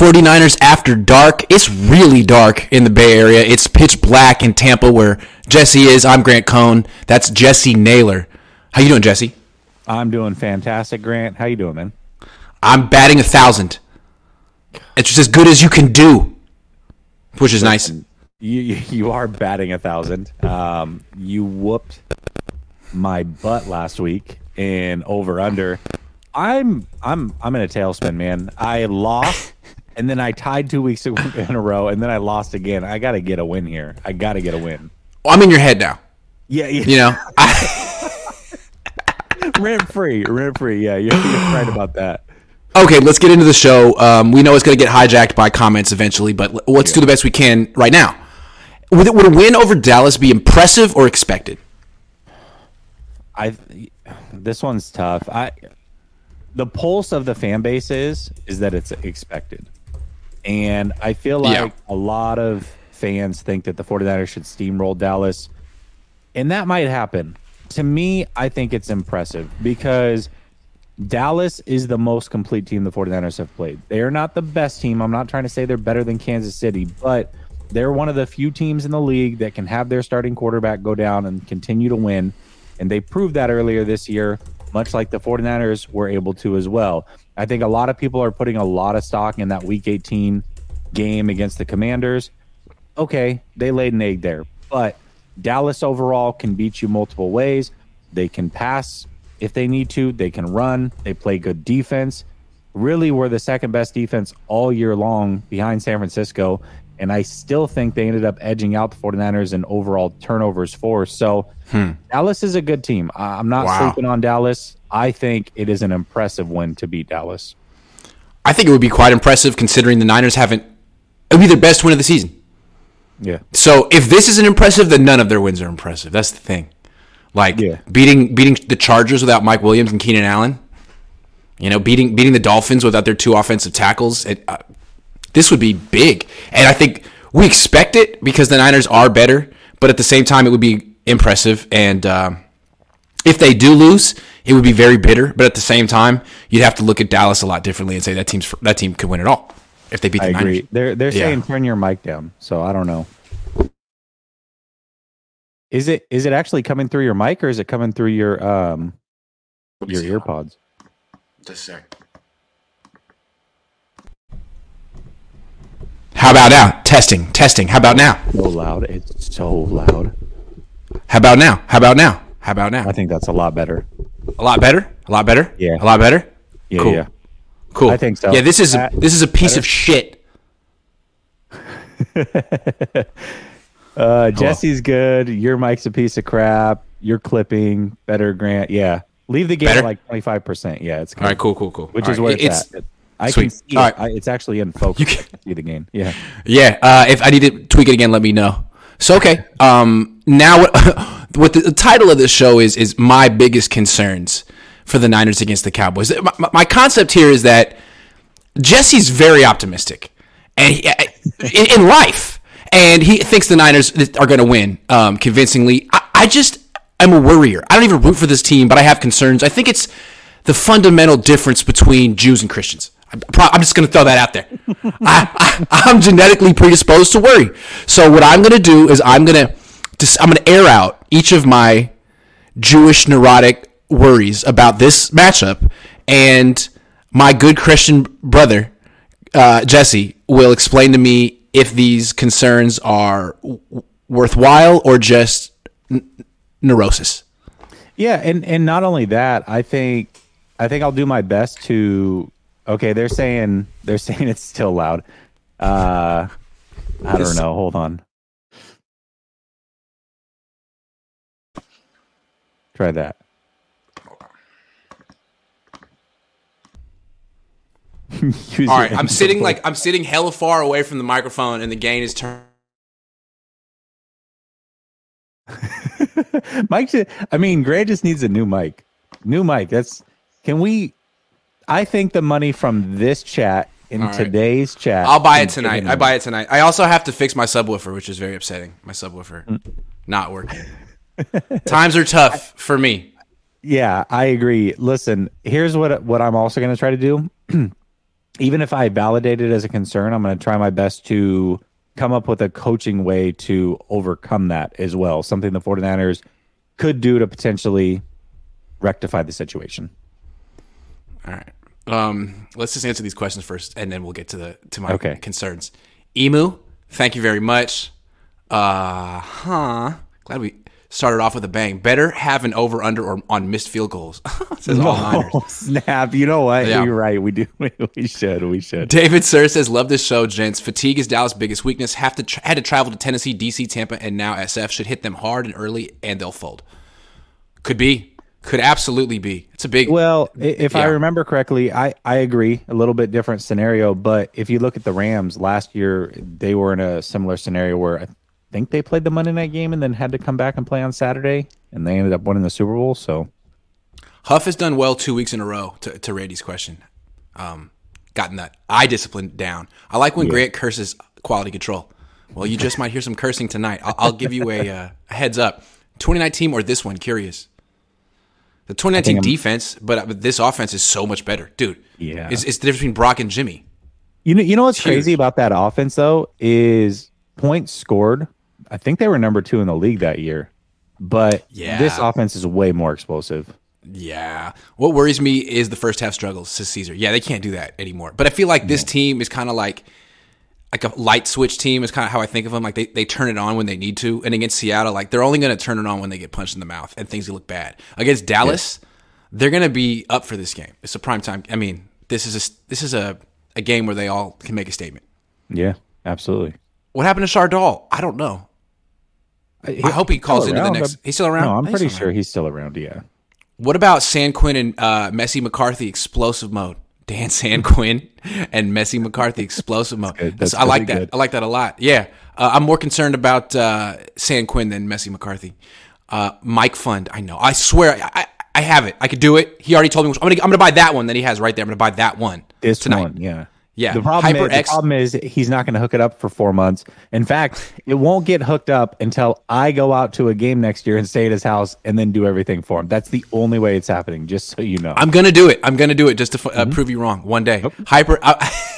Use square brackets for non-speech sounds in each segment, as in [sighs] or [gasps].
Welcome to 49ers After Dark. It's really dark in the Bay Area. It's pitch black in Tampa where Jesse is. I'm Grant Cohn. That's Jesse Naylor. How you doing, Jesse? I'm doing fantastic, Grant. How you doing, man? I'm batting a thousand. It's just as good as you can do, which is nice. You you, you are batting a thousand. Um, you whooped my butt last week in over under. I'm I'm I'm in a tailspin, man. I lost, and then I tied two weeks [laughs] in a row, and then I lost again. I got to get a win here. I got to get a win. Well, I'm in your head now. Yeah, yeah. You know, [laughs] I, rent free, rent free. Yeah, you're, you're right about that. okay, let's get into the show. Um, we know it's going to get hijacked by comments eventually, but let's do the best we can right now. Would, would a win over Dallas be impressive or expected? I this one's tough. I the pulse of the fan base is is that it's expected. And I feel like Yeah. a lot of fans think that the 49ers should steamroll Dallas. And that might happen. To me, I think it's impressive because Dallas is the most complete team the 49ers have played. They are not the best team. I'm not trying to say they're better than Kansas City, but they're one of the few teams in the league that can have their starting quarterback go down and continue to win. And they proved that earlier this year, much like the 49ers were able to as well. I think a lot of people are putting a lot of stock in that week 18 game against the Commanders. Okay, they laid an egg there, but Dallas overall can beat you multiple ways. They can pass if they need to, they can run, they play good defense. Really, were the second best defense all year long behind San Francisco. And I still think they ended up edging out the 49ers in overall turnovers force. So Dallas is a good team. I'm not Wow. sleeping on Dallas. I think it is an impressive win to beat Dallas. I think it would be quite impressive considering the Niners haven't. It would be their best win of the season. Yeah. So if this isn't impressive, then none of their wins are impressive. That's the thing. Like Yeah. beating beating the Chargers without Mike Williams and Keenan Allen. You know, beating beating the Dolphins without their two offensive tackles. It, uh, this would be big, and I think we expect it because the Niners are better. But at the same time, it would be impressive. And um, if they do lose, it would be very bitter. But at the same time, you'd have to look at Dallas a lot differently and say that team's that team could win it all if they beat the I Niners. agree. They're they're Yeah. saying turn your mic down, so I don't know. Is it is it actually coming through your mic or is it coming through your um your ear pods? Just a sec. How about now? Testing, testing. How about now? So loud. It's so loud. How about now? How about now? How about now? I think that's a lot better. A lot better. A lot better. Yeah. A lot better. Yeah, Cool. yeah. Cool. I think so. Yeah. This is a, Uh, this is a piece of shit. [laughs] Uh Jesse's good. Your mic's a piece of crap. You're clipping. Better Grant. Yeah. Leave the game Better? like twenty five percent. Yeah, it's good. All right. Cool. Cool. Cool. Which All is right, where it's, at. I sweet. can see All it. right. I, it's actually in focus. You can- see the game. Yeah. Yeah. Uh, if I need to tweak it again, let me know. So okay. Um. Now what? [laughs] What the, the title of this show is is my biggest concerns for the Niners against the Cowboys. My, my- concept here is that Jesse's very optimistic, and he, in, in life, and he thinks the Niners are going to win um, convincingly. I, I just I'm a worrier. I don't even root for this team, but I have concerns. I think it's the fundamental difference between Jews and Christians. I'm, just going to throw that out there. I, I'm genetically predisposed to worry. So what I'm going to do is I'm going to I'm going to air out each of my Jewish neurotic worries about this matchup, and my good Christian brother uh, Jesse will explain to me if these concerns are w- worthwhile or just n- neurosis. Yeah, and and not only that, I think I think I'll do my best to. Okay, they're saying they're saying it's still loud. Uh, I don't know. Hold on. Try that. [laughs] All right, I'm [laughs] sitting like I'm sitting hella far away from the microphone, and the gain is turned. [laughs] Mike, I mean, Grant just needs a new mic. New mic. That's. Can we? I think the money from this chat in right. today's chat. I'll buy it tonight. I buy it tonight. I also have to fix my subwoofer, which is very upsetting. My subwoofer Mm. not working. Times are tough for me. Yeah, I agree. Listen, here's what what I'm also going to try to do. [clears throat] even if I validate it as a concern, I'm going to try my best to come up with a coaching way to overcome that as well. Something the 49ers could do to potentially rectify the situation. All right. Um, let's just answer these questions first, and then we'll get to the to my Okay. concerns. Emu, thank you very much. Uh huh. Glad we started off with a bang. Better have an over under or on missed field goals. [laughs] Says all Niners. Oh, [laughs] snap. You know what? Yeah. You're right. We do. [laughs] We should. We should. David Sir says, "Love this show, gents. Fatigue is Dallas' biggest weakness. Have to tra- had to travel to Tennessee, DC, Tampa, and now SF should hit them hard and early, and they'll fold. Could be, could absolutely be. It's a big. Well, if I remember correctly, I, I agree. A little bit different scenario, but if you look at the Rams last year, they were in a similar scenario where I think they played the Monday night game and then had to come back and play on Saturday, and they ended up winning the Super Bowl. So Huff has done well two weeks in a row. To, to Randy's question, um, gotten that eye discipline down. I like when Grant curses quality control. Well, you just might hear some cursing tonight. I'll, I'll give you a, uh, a heads up. 2019 or this one? Curious. The 2019 defense, but, uh, but this offense is so much better, dude. Yeah. it's, it's the difference between Brock and Jimmy. you know, you know what's Huge. crazy about that offense though is points scored. I think they were number two in the league that year, but Yeah. this offense is way more explosive. Yeah. What worries me is the first half struggles, says Caesar. Yeah, they can't do that anymore. But I feel like this team is kind of like like a light switch team is kind of how I think of them. Like they, they turn it on when they need to. And against Seattle, like they're only going to turn it on when they get punched in the mouth and things look bad. Against Dallas, they're going to be up for this game. It's a prime time. I mean, this is a this is a, a game where they all can make a statement. Yeah, absolutely. What happened to Chardal? I don't know. I hope he calls into the next. He's still around. No, I'm He's pretty sure around. he's still around. Yeah. What about San Quinn and uh, Messi McCarthy explosive mode? Dan [laughs] San Quinn and Messi McCarthy explosive mode. good. That's I like that. good. I like that a lot. Yeah, uh, I'm more concerned about uh, San Quinn than Messi McCarthy. Uh, Mike Fund, I know. I swear, I, I, I have it. I could do it. He already told me. Which, I'm gonna I'm gonna buy that one that he has right there. I'm gonna buy that one This tonight. one, yeah. Yeah. The problem, is, the problem is he's not going to hook it up for four months. In fact, it won't get hooked up until I go out to a game next year and stay at his house and then do everything for him. That's the only way it's happening, just so you know. I'm gonna do it. I'm gonna do it just to uh, Mm-hmm. prove you wrong one day. Hyper. I, [laughs]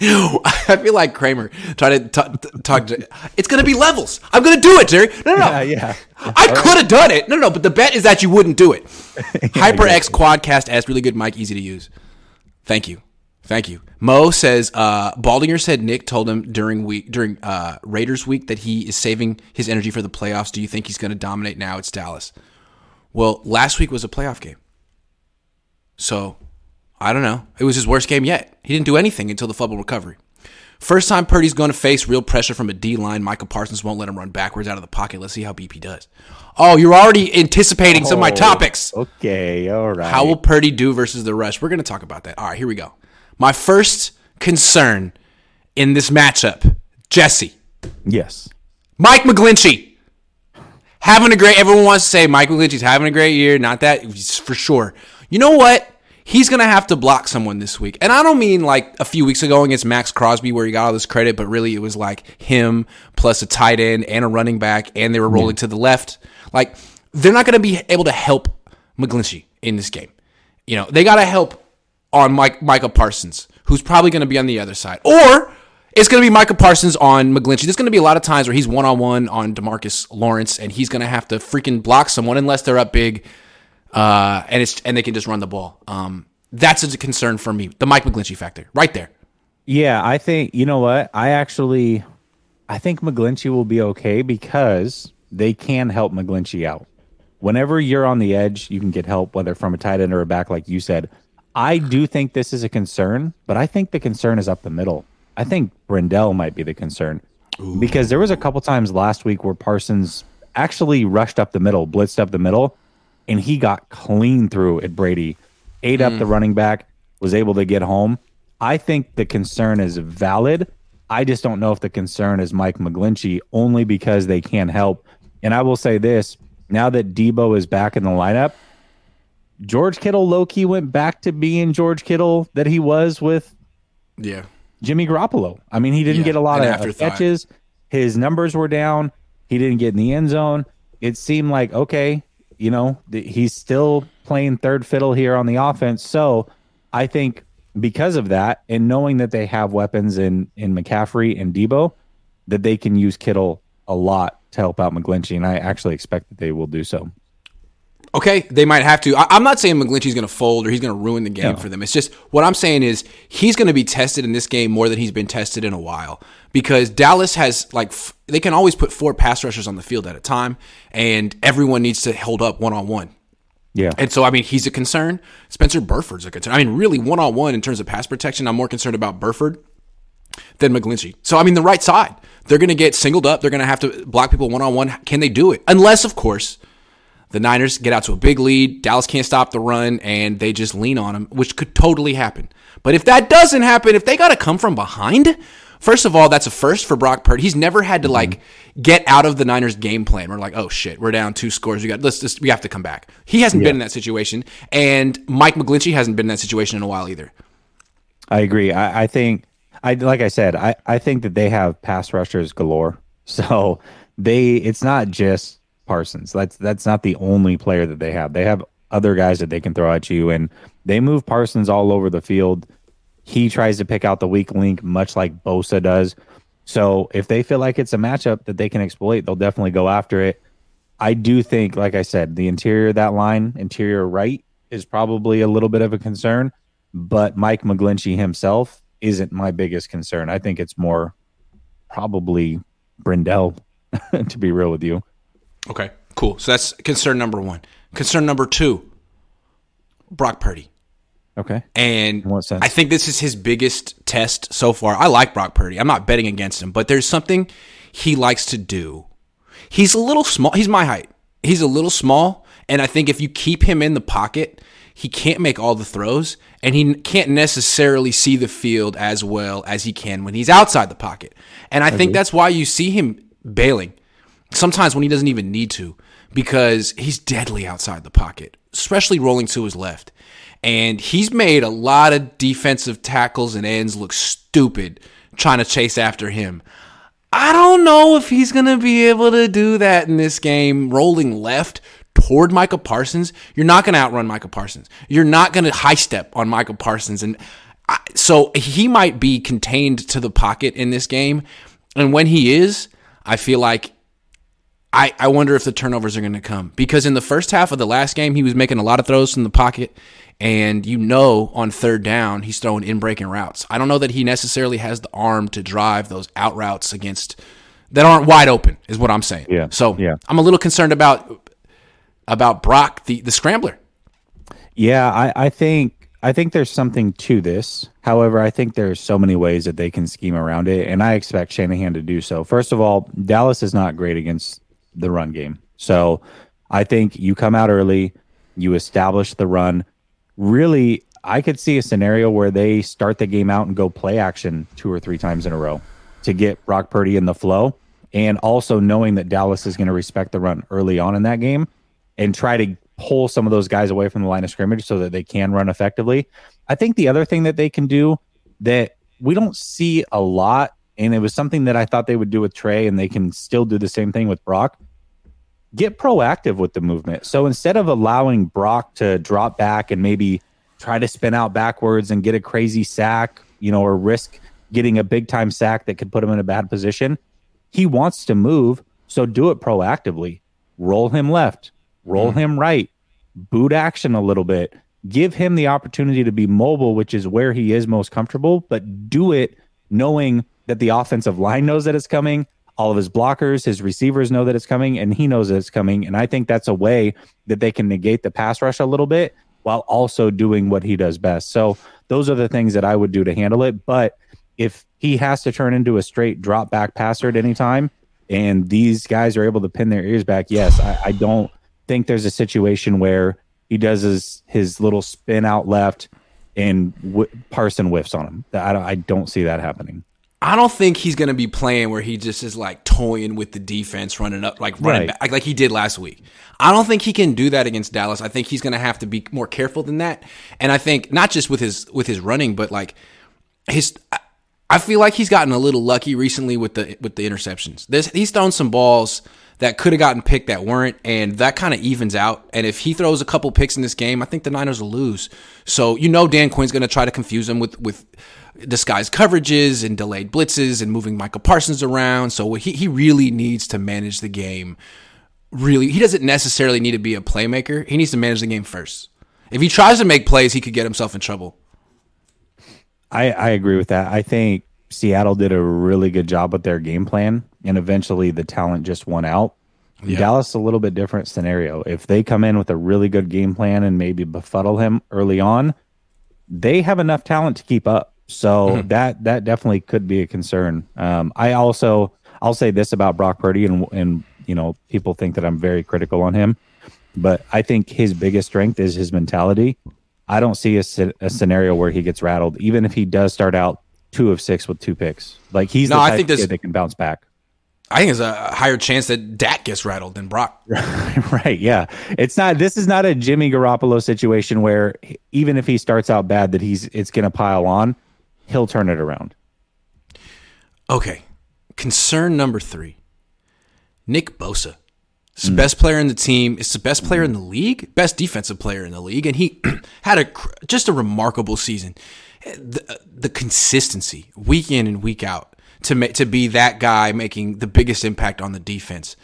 I feel like Kramer trying to t- t- talk. To, it's gonna be levels. I'm gonna do it, Jerry. No, no, no. Yeah, yeah. I could have done it. No, no, no, but the bet is that you wouldn't do it. [laughs] HyperX Quadcast S, really good mic, easy to use. Thank you, thank you. Mo says uh, Baldinger said Nick told him during week during uh, Raiders week that he is saving his energy for the playoffs. Do you think he's going to dominate now? It's Dallas. Well, last week was a playoff game, so I don't know. It was his worst game yet. He didn't do anything until the fumble recovery. First time Purdy's going to face real pressure from a D line. Micah Parsons won't let him run backwards out of the pocket. Let's see how BP does. Oh, you're already anticipating some of my Oh, topics. Okay, all right. How will Purdy do versus the rush? We're going to talk about that. All right, here we go. My first concern in this matchup Jesse, yes. Mike McGlinchey. Having a great, everyone wants to say Mike McGlinchey's having a great year. Not that, for sure. You know what? He's going to have to block someone this week. And I don't mean like a few weeks ago against Maxx Crosby where he got all this credit, but really it was like him plus a tight end and a running back, and they were rolling to the left. Like, they're not going to be able to help McGlinchey in this game. You know, they got to help on Mike Micah Parsons, who's probably going to be on the other side, or it's going to be Micah Parsons on McGlinchey. There's going to be a lot of times where he's one on one on DeMarcus Lawrence, and he's going to have to freaking block someone unless they're up big, uh, and it's and they can just run the ball. Um, that's a concern for me. The Mike McGlinchey factor, right there. Yeah, I think you know what? I actually I think McGlinchey will be okay because they can help McGlinchey out. Whenever you're on the edge, you can get help, whether from a tight end or a back, like you said. I do think this is a concern, but I think the concern is up the middle. I think Brendel might be the concern because there was a couple times last week where Parsons actually rushed up the middle, blitzed up the middle, and he got clean through at Brady, ate up the mm. running back, was able to get home. I think the concern is valid. I just don't know if the concern is Mike McGlinchey only because they can't help. And I will say this now that Deebo is back in the lineup, George Kittle low key went back to being George Kittle that he was with Yeah, Jimmy Garoppolo. I mean, he didn't Yeah, get a lot of catches. His numbers were down. He didn't get in the end zone. It seemed like okay, you know, th- he's still playing third fiddle here on the offense. So I think because of that, and knowing that they have weapons in in McCaffrey and Deebo, that they can use Kittle a lot to help out McGlinchey, and I actually expect that they will do so. Okay, they might have to. I, am not saying McGlinchey's going to fold or he's going to ruin the game no. for them. It's just what I'm saying is he's going to be tested in this game more than he's been tested in a while because Dallas has like f- they can always put four pass rushers on the field at a time, and everyone needs to hold up one on one. Yeah. And so, I mean, he's a concern. Spencer Burford's a concern. I mean, really, one on one in terms of pass protection, I'm more concerned about Burford than McGlinchey. So, I mean, the right side, they're going to get singled up. They're going to have to block people one on one. Can they do it? Unless, of course, the Niners get out to a big lead. Dallas can't stop the run and they just lean on them, which could totally happen. But if that doesn't happen, if they got to come from behind, First of all, that's a first for Brock Purdy. He's never had to mm-hmm. like get out of the Niners game plan. We're like, oh shit, we're down two scores. We got let's just we have to come back. He hasn't yeah. been in that situation, and Mike McGlinchey hasn't been in that situation in a while either. I agree. I, I think I like I said, I, I think that they have pass rushers galore. [laughs] So they it's not just Parsons. That's that's not the only player that they have. They have other guys that they can throw at you and they move Parsons all over the field he tries to pick out the weak link, much like Bosa does. So if they feel like it's a matchup that they can exploit, they'll definitely go after it. I do think, like I said, the interior that line, interior right, is probably a little bit of a concern. But Mike McGlinchey himself isn't my biggest concern. I think it's more probably Brendel, [laughs] to be real with you. Okay, cool. So that's concern number one. Concern number two Brock Purdy. Okay. And I think this is his biggest test so far. I like Brock Purdy. I'm not betting against him, but there's something he likes to do. He's a little small. He's my height. He's a little small, and I think if you keep him in the pocket, he can't make all the throws, and he can't necessarily see the field as well as he can when he's outside the pocket. And I think that's why you see him bailing sometimes when he doesn't even need to because he's deadly outside the pocket, especially rolling to his left and he's made a lot of defensive tackles and ends look stupid trying to chase after him. I don't know if he's going to be able to do that in this game, rolling left toward Micah Parsons. You're not going to outrun Micah Parsons. You're not going to high step on Micah Parsons. And I, so he might be contained to the pocket in this game. And when he is, I feel like I, I wonder if the turnovers are going to come because in the first half of the last game, he was making a lot of throws from the pocket and you know on third down he's throwing in breaking routes. I don't know that he necessarily has the arm to drive those out routes against that aren't wide open is what I'm saying. Yeah. So yeah. I'm a little concerned about about Brock the the scrambler. Yeah, I, I think I think there's something to this. However, I think there's so many ways that they can scheme around it, and I expect Shanahan to do so. First of all, Dallas is not great against the run game. So I think you come out early, you establish the run, really, I could see a scenario where they start the game out and go play action two or three times in a row to get Brock Purdy in the flow. And also knowing that Dallas is going to respect the run early on in that game and try to pull some of those guys away from the line of scrimmage so that they can run effectively. I think the other thing that they can do that we don't see a lot, and it was something that I thought they would do with Trey, and they can still do the same thing with Brock, get proactive with the movement. So instead of allowing Brock to drop back and maybe try to spin out backwards and get a crazy sack, you know, or risk getting a big time sack that could put him in a bad position, he wants to move. So do it proactively. Roll him left, roll mm him right, boot action a little bit. Give him the opportunity to be mobile, which is where he is most comfortable, but do it knowing that the offensive line knows that it's coming all of his blockers, his receivers know that it's coming, and he knows that it's coming. And I think that's a way that they can negate the pass rush a little bit while also doing what he does best. So those are the things that I would do to handle it. But if he has to turn into a straight drop back passer at any time, and these guys are able to pin their ears back, yes, I, I don't think there's a situation where he does his his little spin out left and w- Parson whiffs on him. I don't, I don't see that happening. I don't think he's going to be playing where he just is like toying with the defense, running up, like running right. back, like he did last week. I don't think he can do that against Dallas. I think he's going to have to be more careful than that. And I think not just with his with his running, but like his. I feel like he's gotten a little lucky recently with the with the interceptions. There's, he's thrown some balls that could have gotten picked that weren't, and that kind of evens out. And if he throws a couple picks in this game, I think the Niners will lose. So you know Dan Quinn's going to try to confuse him with with disguised coverages and delayed blitzes and moving Micah Parsons around. So he he really needs to manage the game. Really, he doesn't necessarily need to be a playmaker. He needs to manage the game first. If he tries to make plays, he could get himself in trouble. I, I agree with that. I think Seattle did a really good job with their game plan, and eventually the talent just won out. Yeah. Dallas a little bit different scenario. If they come in with a really good game plan and maybe befuddle him early on, they have enough talent to keep up. So mm-hmm. that that definitely could be a concern. Um, I also I'll say this about Brock Purdy, and and you know people think that I'm very critical on him, but I think his biggest strength is his mentality. I don't see a, a scenario where he gets rattled, even if he does start out two of six with two picks. Like he's no, the I think kid that can bounce back. I think there's a higher chance that Dak gets rattled than Brock. [laughs] right. Yeah. It's not. This is not a Jimmy Garoppolo situation where even if he starts out bad, that he's it's going to pile on. He'll turn it around. Okay. Concern number three. Nick Bosa. He's the mm. best player in the team. It's the best player in the league, best defensive player in the league, and he [clears throat] had a just a remarkable season. The, the consistency, week in and week out, to ma- to be that guy making the biggest impact on the defense.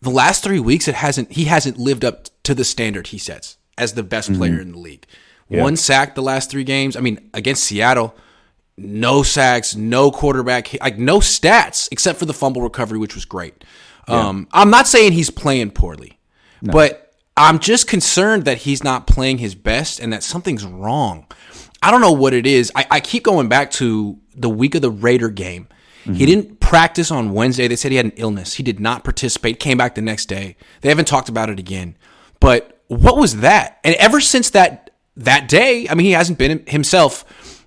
The last three weeks, it hasn't he hasn't lived up to the standard he sets as the best mm-hmm. player in the league. Yeah. One sack the last three games. I mean, against Seattle, no sacks, no quarterback, like no stats except for the fumble recovery, which was great. Yeah. Um, I'm not saying he's playing poorly, no. but I'm just concerned that he's not playing his best and that something's wrong. I don't know what it is. I, I keep going back to the week of the Raider game. Mm-hmm. He didn't practice on Wednesday. They said he had an illness. He did not participate, came back the next day. They haven't talked about it again. But what was that? And ever since that that day, I mean, he hasn't been himself.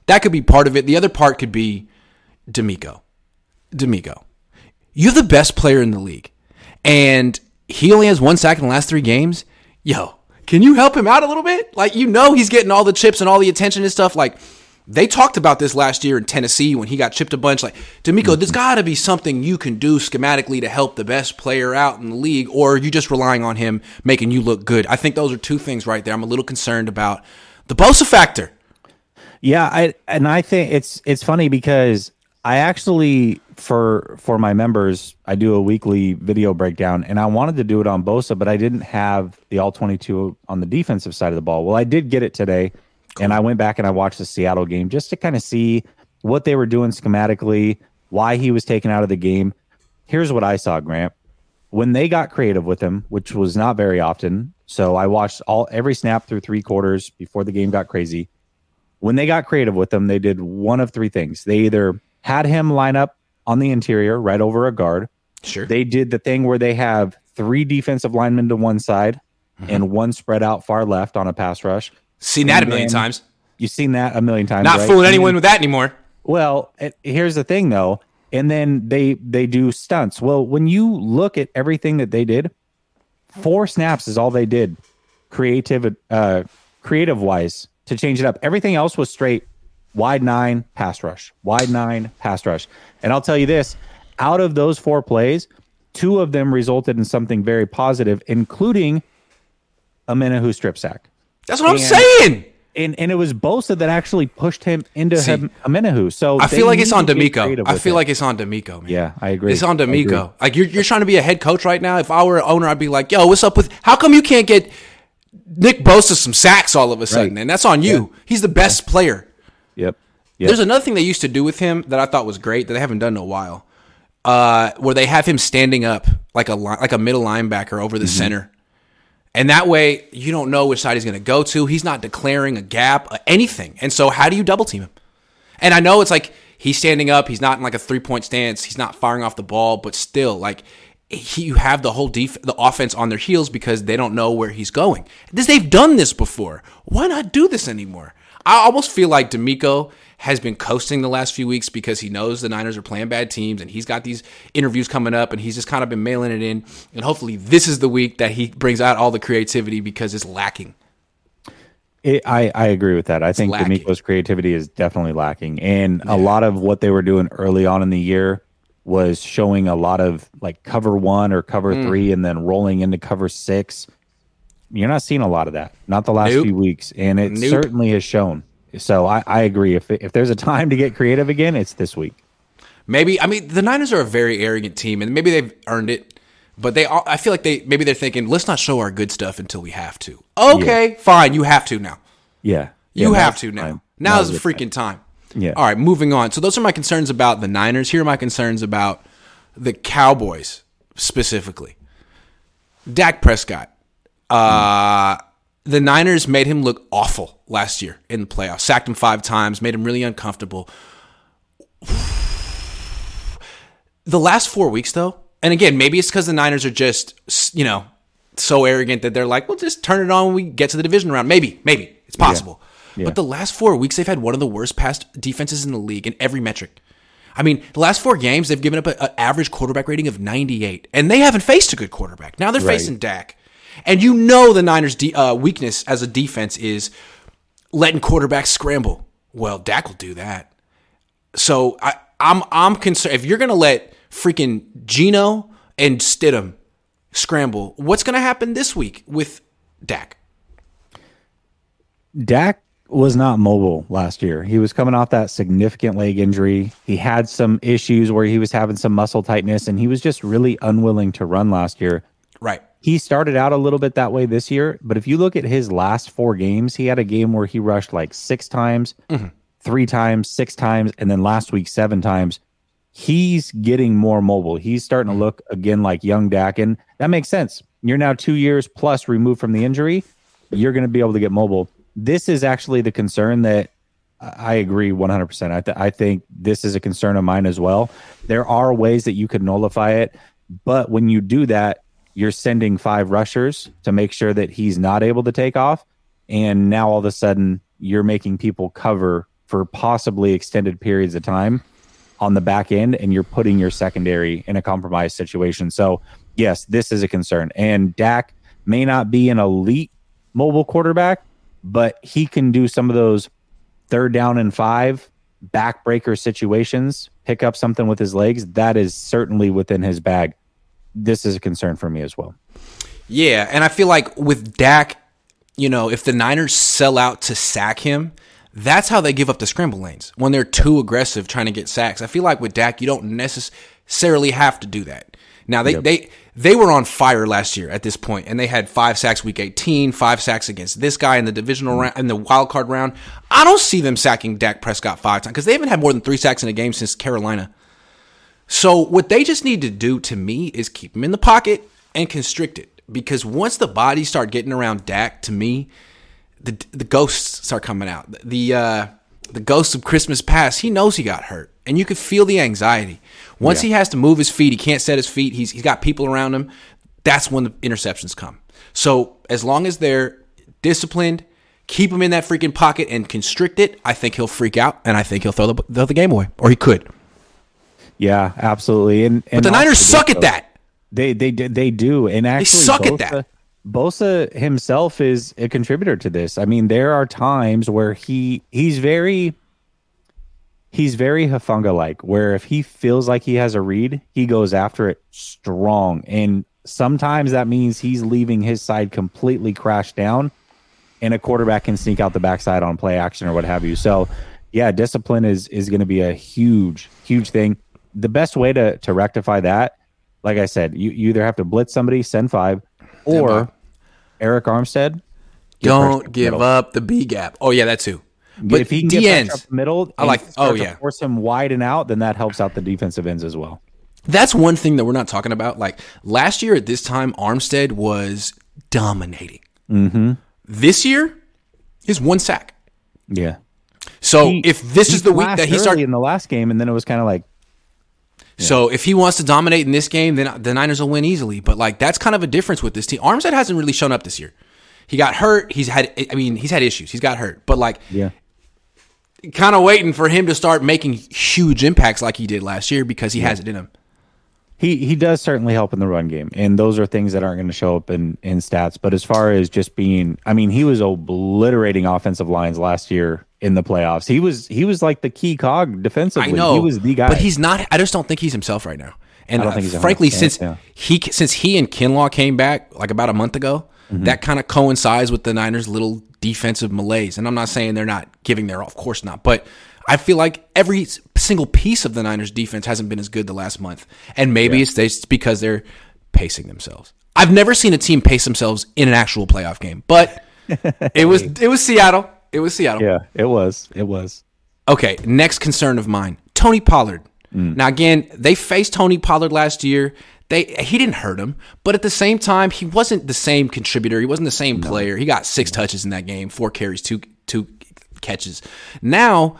That could be part of it. The other part could be DeMeco. DeMeco. You're the best player in the league. And he only has one sack in the last three games. Yo, can you help him out a little bit? Like, you know, he's getting all the chips and all the attention and stuff. Like, they talked about this last year in Tennessee when he got chipped a bunch. Like, DeMeco, there's mm-hmm. got to be something you can do schematically to help the best player out in the league, or are you just relying on him making you look good? I think those are two things right there. I'm a little concerned about the Bosa factor. Yeah, I and I think it's it's funny because I actually for for my members, I do a weekly video breakdown, and I wanted to do it on Bosa, but I didn't have the all twenty two on the defensive side of the ball. Well, I did get it today, cool. and I went back and I watched the Seattle game just to kind of see what they were doing schematically, why he was taken out of the game. Here's what I saw, Grant. When they got creative with him, which was not very often, so I watched all every snap through three quarters before the game got crazy. When they got creative with him, they did one of three things. They either had him line up on the interior right over a guard. Sure. They did the thing where they have three defensive linemen to one side mm-hmm. and one spread out far left on a pass rush. Seen that a million times. You've seen that a million times. Not right? fooling anyone with that anymore. Well, it, here's the thing though. And then they they do stunts. Well, when you look at everything that they did, four snaps is all they did, creative uh, creative wise to change it up. Everything else was straight wide nine, pass rush, wide nine, pass rush. And I'll tell you this out of those four plays, two of them resulted in something very positive, including a Omenihu strip sack. That's what and, I'm saying. And, and it was Bosa that actually pushed him into See, him, Omenihu. So I feel like it's on DeMeco. I feel it. like it's on DeMeco, man. Yeah, I agree. It's on DeMeco. Like you're, you're trying to be a head coach right now. If I were an owner, I'd be like, yo, what's up with how come you can't get Nick Bosa some sacks all of a sudden? Right. And that's on you. Yeah. He's the best yeah. player. Yep. Yep. There's another thing they used to do with him that I thought was great that they haven't done in a while, uh, where they have him standing up like a like a middle linebacker over the mm-hmm. center, and that way you don't know which side he's going to go to. He's not declaring a gap, uh, anything. And so, how do you double team him? And I know it's like he's standing up, he's not in like a three point stance, he's not firing off the ball, but still, like he, you have the whole def- the offense on their heels because they don't know where he's going. This they've done this before. Why not do this anymore? I almost feel like DeMeco has been coasting the last few weeks because he knows the Niners are playing bad teams and he's got these interviews coming up and he's just kind of been mailing it in. And hopefully, this is the week that he brings out all the creativity because it's lacking. It, I, I agree with that. I it's think lacking. DeMeco's creativity is definitely lacking. And yeah. a lot of what they were doing early on in the year was showing a lot of like cover one or cover Mm. three and then rolling into cover six. You're not seeing a lot of that, not the last Nope. few weeks, and it Nope. certainly has shown. So I, I agree. If if there's a time to get creative again, it's this week. Maybe I mean the Niners are a very arrogant team, and maybe they've earned it. But they, all, I feel like they maybe they're thinking, let's not show our good stuff until we have to. Okay, fine, you have to now. Yeah, You Yeah, have to now. time. Now Now's is the the freaking time. Yeah. All right, moving on. So those are my concerns about the Niners. Here are my concerns about the Cowboys specifically. Dak Prescott. Uh, the Niners made him look awful last year in the playoffs. Sacked him five times, made him really uncomfortable. [sighs] The last four weeks, though, and again, maybe it's because the Niners are just, you know, so arrogant that they're like, well, just turn it on when we get to the division round. Maybe, maybe it's possible. Yeah. But the last four weeks, they've had one of the worst pass defenses in the league in every metric. I mean, the last four games, they've given up an average quarterback rating of 98, and they haven't faced a good quarterback. Now they're Right. facing Dak. And you know the Niners' de- uh, weakness as a defense is letting quarterbacks scramble. Well, Dak will do that. So I, I'm I'm concerned if you're gonna let freaking Geno and Stidham scramble, what's gonna happen this week with Dak? Dak was not mobile last year. He was coming off that significant leg injury. He had some issues where he was having some muscle tightness, and he was just really unwilling to run last year. Right. He started out a little bit that way this year, but if you look at his last four games, he had a game where he rushed like six times, mm-hmm. three times, six times, and then last week seven times. He's getting more mobile. He's starting to mm-hmm. look again like young Dak, and that makes sense. You're now two years plus removed from the injury. You're going to be able to get mobile. This is actually the concern that I agree 100%. I, th- I think this is a concern of mine as well. There are ways that you could nullify it, but when you do that, you're sending five rushers to make sure that he's not able to take off. And now all of a sudden, you're making people cover for possibly extended periods of time on the back end, and you're putting your secondary in a compromised situation. So, yes, this is a concern. And Dak may not be an elite mobile quarterback, but he can do some of those third down and five backbreaker situations, pick up something with his legs. That is certainly within his bag. This is a concern for me as well. Yeah, and I feel like with Dak, you know, if the Niners sell out to sack him, that's how they give up the scramble lanes when they're too aggressive trying to get sacks. I feel like with Dak, you don't necessarily have to do that. Now they they they were on fire last year at this point, and they had five sacks week 18, five sacks against this guy in the divisional round in the wild card round. I don't see them sacking Dak Prescott five times because they haven't had more than three sacks in a game since Carolina. So what they just need to do to me is keep him in the pocket and constrict it. Because once the bodies start getting around Dak, to me, the the ghosts start coming out. The uh, the ghosts of Christmas past. He knows he got hurt, and you could feel the anxiety. Once he has to move his feet, he can't set his feet. He's he's got people around him. That's when the interceptions come. So as long as they're disciplined, keep him in that freaking pocket and constrict it. I think he'll freak out, and I think he'll throw the throw the game away, or he could. Yeah, absolutely. And, and But the Niners suck at that. They they they do, and actually suck at that. Bosa himself is a contributor to this. I mean, there are times where he he's very he's very Hufanga like, where if he feels like he has a read, he goes after it strong, and sometimes that means he's leaving his side completely crashed down, and a quarterback can sneak out the backside on play action or what have you. So, yeah, discipline is is going to be a huge huge thing. The best way to to rectify that like I said, you, you either have to blitz somebody, send five, or. Arik Armstead. get pressure up Don't give up the B gap. Oh yeah, that too. But if he can get up the middle, I like- oh, yeah. force him wide and out, then that helps out the defensive ends as well. that's one thing that we're not talking about. Like last year at this time, Armstead was dominating. Mm-hmm. This year, is one sack. Yeah. So He- if this is the week that he started in the last game, and then it was kind of like, so if he wants to dominate in this game, then the Niners will win easily. But like that's kind of a difference with this team. Armstead hasn't really shown up this year. He got hurt. He's had. I mean, he's had issues. He's got hurt. But like, yeah, kind of waiting for him to start making huge impacts like he did last year because he has it in him. he he does certainly help in the run game, and those are things that aren't going to show up in in stats. But as far as just being, I mean, he was obliterating offensive lines last year in the playoffs. He was he was like the key cog defensively. I know he was the guy. but he's not. I just don't think he's himself right now. And I don't uh, think he's frankly, since yeah. he since he and Kinlaw came back like about a month ago, Mm-hmm. that kind of coincides with the Niners' little defensive malaise. And I'm not saying they're not giving their, all, of course not, but I feel like every single piece of the Niners' defense hasn't been as good the last month, and maybe it's it's because they're pacing themselves. I've never seen a team pace themselves in an actual playoff game, but it was [laughs] it was Seattle. It was Seattle. yeah, it was. It was. Okay, next concern of mine, Tony Pollard. Now again, they faced Tony Pollard last year. They he didn't hurt him, but at the same time, he wasn't the same contributor. He wasn't the same player. He got six touches in that game, four carries, two two catches. Now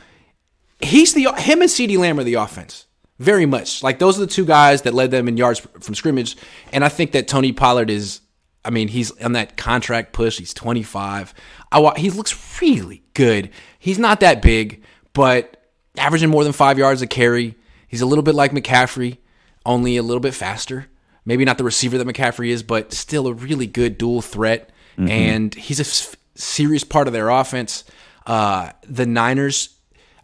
he's the him and CeeDee Lamb are the offense. Very much like those are the two guys that led them in yards from scrimmage, and I think that Tony Pollard is. I mean, he's on that contract push. He's 25. I he looks really good. He's not that big, but averaging more than five yards a carry. He's a little bit like McCaffrey, only a little bit faster. Maybe not the receiver that McCaffrey is, but still a really good dual threat. And he's a s- serious part of their offense. Uh, the Niners,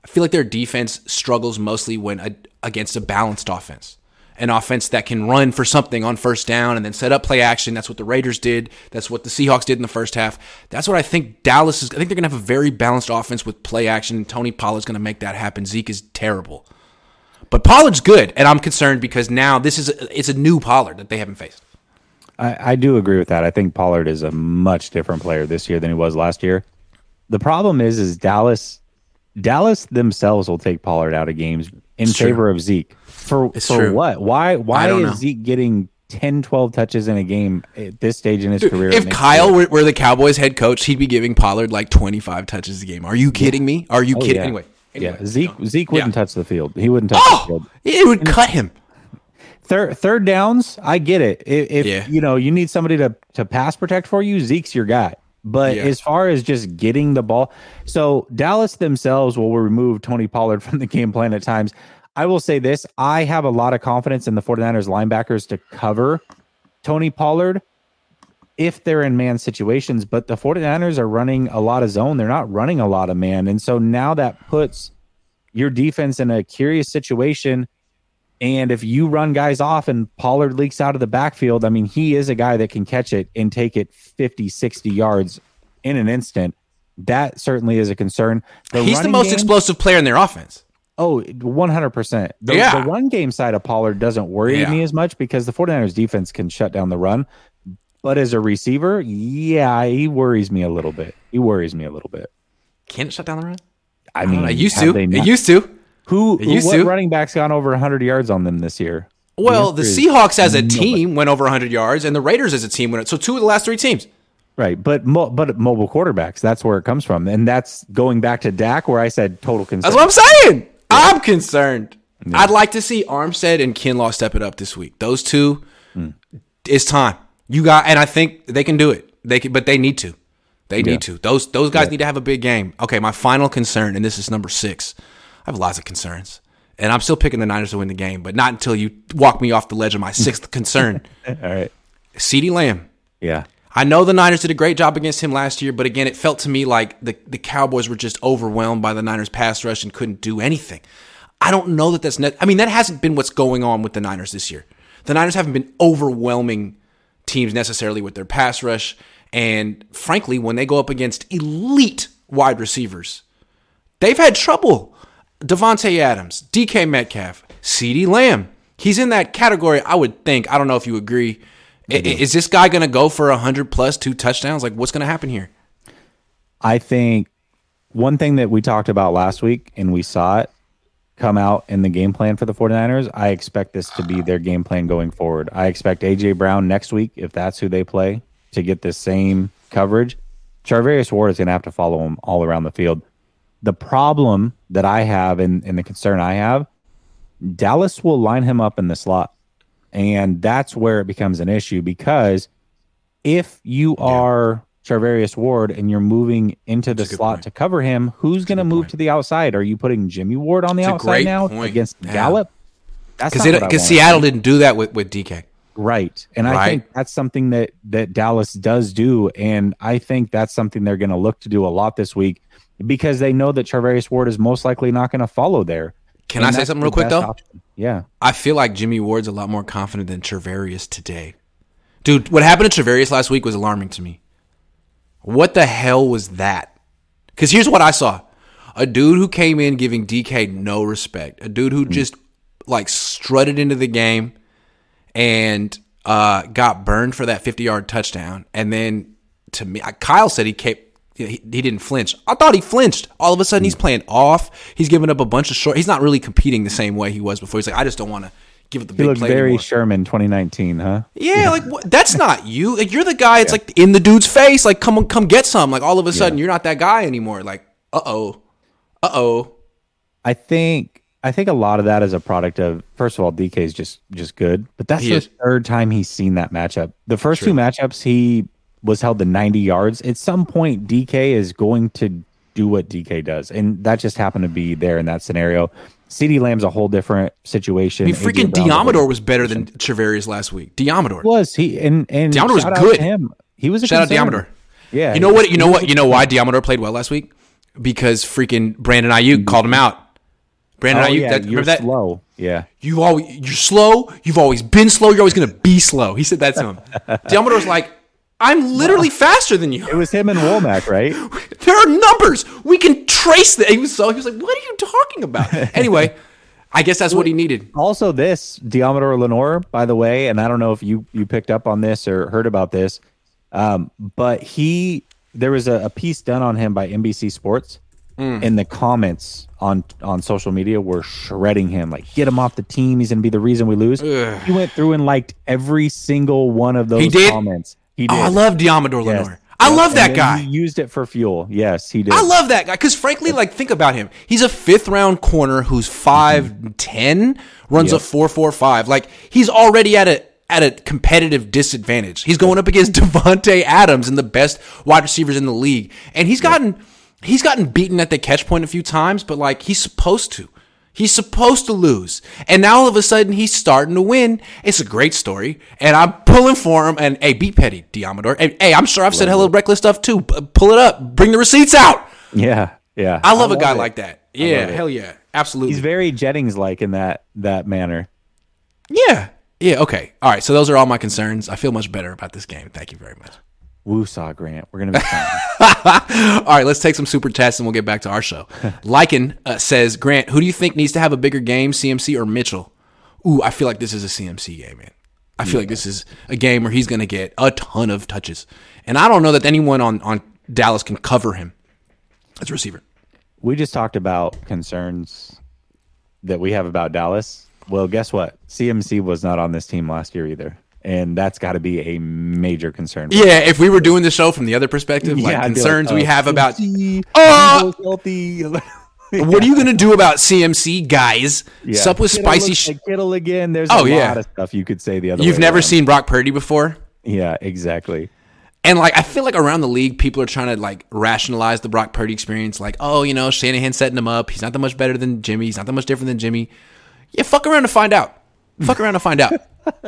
I feel like their defense struggles mostly when a, against a balanced offense. An offense that can run for something on first down and then set up play action. That's what the Raiders did. That's what the Seahawks did in the first half. That's what I think Dallas is. I think they're going to have a very balanced offense with play action. And Tony Pollard's going to make that happen. Zeke is terrible. But Pollard's good, and I'm concerned because now this is a, it's a new Pollard that they haven't faced. I, I do agree with that. I think Pollard is a much different player this year than he was last year. The problem is, is Dallas, Dallas themselves will take Pollard out of games in It's true. favor of Zeke. For It's for true. what? Why? Why is know. Zeke getting 10, 12 touches in a game at this stage in his career? If Kyle were, were the Cowboys head coach, he'd be giving Pollard like 25 touches a game. Are you kidding me? Are you Oh, kidding? yeah. Anyway, anyway, yeah, Zeke no. Zeke wouldn't Yeah. touch the field. He wouldn't touch the Oh, field. it would cut him. Third third downs, I get it. If, if Yeah. you know you need somebody to to pass protect for you, Zeke's your guy. But Yeah. as far as just getting the ball, so Dallas themselves will remove Tony Pollard [laughs] from the game plan at times. I will say this I have a lot of confidence in the 49ers linebackers to cover Tony Pollard if they're in man situations, but the 49ers are running a lot of zone. They're not running a lot of man. And so now that puts your defense in a curious situation. And if you run guys off and Pollard leaks out of the backfield, I mean, he is a guy that can catch it and take it 50, 60 yards in an instant. That certainly is a concern. The He's the most game- explosive player in their offense. Oh, 100%. The, Yeah. the run game side of Pollard doesn't worry Yeah. me as much because the 49ers defense can shut down the run. But as a receiver, yeah, he worries me a little bit. He worries me a little bit. Can it shut down the run? I mean, I used to. they It used to. who, it used what to. running backs gone over 100 yards on them this year? Well, the is Seahawks as a nobody. team went over 100 yards, and the Raiders as a team went. So two of the last three teams. Right, but mo- but mobile quarterbacks, that's where it comes from, and that's going back to Dak, where I said total concern. That's what I'm saying. I'm concerned. I'd like to see Armstead and Kinlaw step it up this week. Those two, hmm. it's time. You got, and I think they can do it. They can, but they need to. They need to. Those those guys need to have a big game. Okay, my final concern, and this is number six. I have lots of concerns, and I'm still picking the Niners to win the game, but not until you walk me off the ledge of my sixth [laughs] concern. All right, CeeDee Lamb. yeah, I know the Niners did a great job against him last year, but again, it felt to me like the, the Cowboys were just overwhelmed by the Niners pass rush and couldn't do anything. I don't know that that's net. I mean, that hasn't been what's going on with the Niners this year. The Niners haven't been overwhelming teams necessarily with their pass rush. And frankly, when they go up against elite wide receivers, they've had trouble. Davante Adams, DK Metcalf, CeeDee Lamb. He's in that category, I would think. I don't know if you agree. I- Is this guy going to go for 100 plus two touchdowns? Like, what's going to happen here? I think one thing that we talked about last week, and we saw it come out in the game plan for the 49ers. I expect this to be their game plan going forward. I expect AJ Brown next week, if that's who they play, to get the same coverage. Charvarius Ward is going to have to follow him all around the field. The problem that I have and, and the concern I have, Dallas will line him up in the slot. And that's where it becomes an issue because if you are Charvarius Ward and you're moving into the slot point. to cover him, who's going to move to the outside? Are you putting Jimmy Ward on the a outside now point. against Yeah. Gallup? That's Because not what I want. Seattle didn't do that with, with DK. Right. And I think that's something that that Dallas does do and I think that's something they're going to look to do a lot this week because they know that Charvarius Ward is most likely not going to follow there. Can And I say something real quick though? option. Yeah. I feel like Jimmy Ward's a lot more confident than Charvarius today. Dude, what happened to Charvarius last week was alarming to me. What the hell was that? Because here's what I saw a dude who came in giving DK no respect, a dude who just like strutted into the game and uh, got burned for that 50 yard touchdown. And then to me, Kyle said he kept. He, he didn't flinch. I thought he flinched. All of a sudden, he's playing off. He's giving up a bunch of short. He's not really competing the same way he was before. He's like, I just don't want to give it the He big looks play very anymore. Sherman 2019, huh? Yeah, like what, that's not you. Like you're the guy. It's like in the dude's face. Like come on, come get some. Like all of a sudden, you're not that guy anymore. Like uh oh, uh oh. I think I think a lot of that is a product of first of all, DK is just just good, but that's He the is. third time he's seen that matchup. The first two matchups he was held to 90 yards. At some point, DK is going to do what DK does, and that just happened to be there in that scenario. CeeDee Lamb's a whole different situation. I mean, freaking Deommodore was better than Charvarius last week. Deommodore. was he and and Deommodore was good. him. He was a Shout out concern. Deommodore. Yeah, You know what? You know what? You know why Deommodore played well last week? Because freaking Brandon Aiyuk mm-hmm. called him out. Brandon Oh, Aiyuk. yeah, that, you're remember that? slow. Yeah, You always you're slow. You've always been slow. You're always gonna be slow. He said that to him. [laughs] Deommodore's like, I'm literally faster than you. it was him and Womack, right? [laughs] There are numbers. We can trace that. He was so he was like, "What are you talking about?" [laughs] Anyway, I guess that's what he needed. Also, this Deommodore Lenoir, by the way, and I don't know if you you picked up on this or heard about this, um, but he there was a, a piece done on him by NBC Sports, Mm. and the comments on on social media were shredding him, like get him off the team. He's gonna be the reason we lose. He went through and liked every single one of those He did? Oh. I love Deommodore Yes. Lenoir. I Yep. love And that guy. He used it for fuel. Yes, he did. I love that guy because, frankly, like think about him. He's a fifth round corner who's five mm-hmm. ten, runs a Yep. four four five. Like he's already at a at a competitive disadvantage. He's going up against [laughs] Davante Adams and the best wide receivers in the league, and he's gotten he's gotten beaten at the catch point a few times, but like he's supposed to. He's supposed to lose. And now all of a sudden he's starting to win. It's a great story. And I'm pulling for him. And hey, be petty, Deommodore. Hey, hey, I'm sure I've said hella reckless stuff too. Pull it up. Bring the receipts out. yeah, yeah. I love a guy it. like that. Yeah, hell yeah. Absolutely. He's very Jennings like in that that manner. yeah. Yeah, okay. All right. So those are all my concerns. I feel much better about this game. Thank you very much. Woosah Grant. We're gonna be fine. [laughs] All right, let's take some super tests and we'll get back to our show. [laughs] Lycan uh, says, Grant, who do you think needs to have a bigger game, CMC or Mitchell? Ooh, I feel like this is a CMC game, man. I feel like this is a game where he's going to get a ton of touches. And I don't know that anyone on, on Dallas can cover him as a receiver. we just talked about concerns that we have about Dallas. Well, guess what? CMC was not on this team last year either. And that's got to be a major concern. Yeah, if we were doing the show from the other perspective, like I'd be concerns we have about CMC, Uh, healthy. [laughs] what are you going to do about CMC, guys? Yeah. Sup with Kittle spicy. looks Sh- like Kittle again. There's Oh, a yeah. lot of stuff you could say the other You've never around. seen Brock Purdy before? Yeah, exactly. And like I feel like around the league, people are trying to like rationalize the Brock Purdy experience. Like, oh, you know, Shanahan setting him up. He's not that much better than Jimmy. He's not that much different than Jimmy. Yeah, fuck around to find out. Fuck around to find out. [laughs]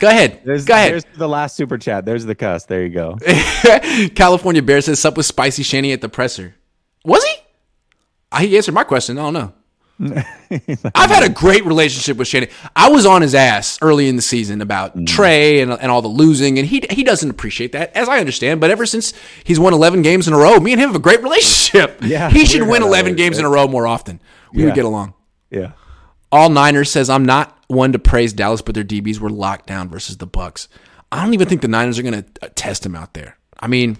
Go ahead. There's, Go ahead. There's the last super chat. There's the cuss. There you go. [laughs] California Bear says, "Sup with Spicy Shanny at the presser." Was he? He answered my question. I don't know. [laughs] I've had a great relationship with Shannon. I was on his ass early in the season about Mm. Trey and, and all the losing, and he he doesn't appreciate that, as I understand. But ever since he's won 11 games in a row, me and him have a great relationship. [laughs] Yeah, he should win how that 11 is, games in a row more often. We Yeah. would get along. Yeah. All Niners says I'm not one to praise Dallas, but their DBs were locked down versus the Bucks. I don't even think the Niners are going to test him out there. I mean,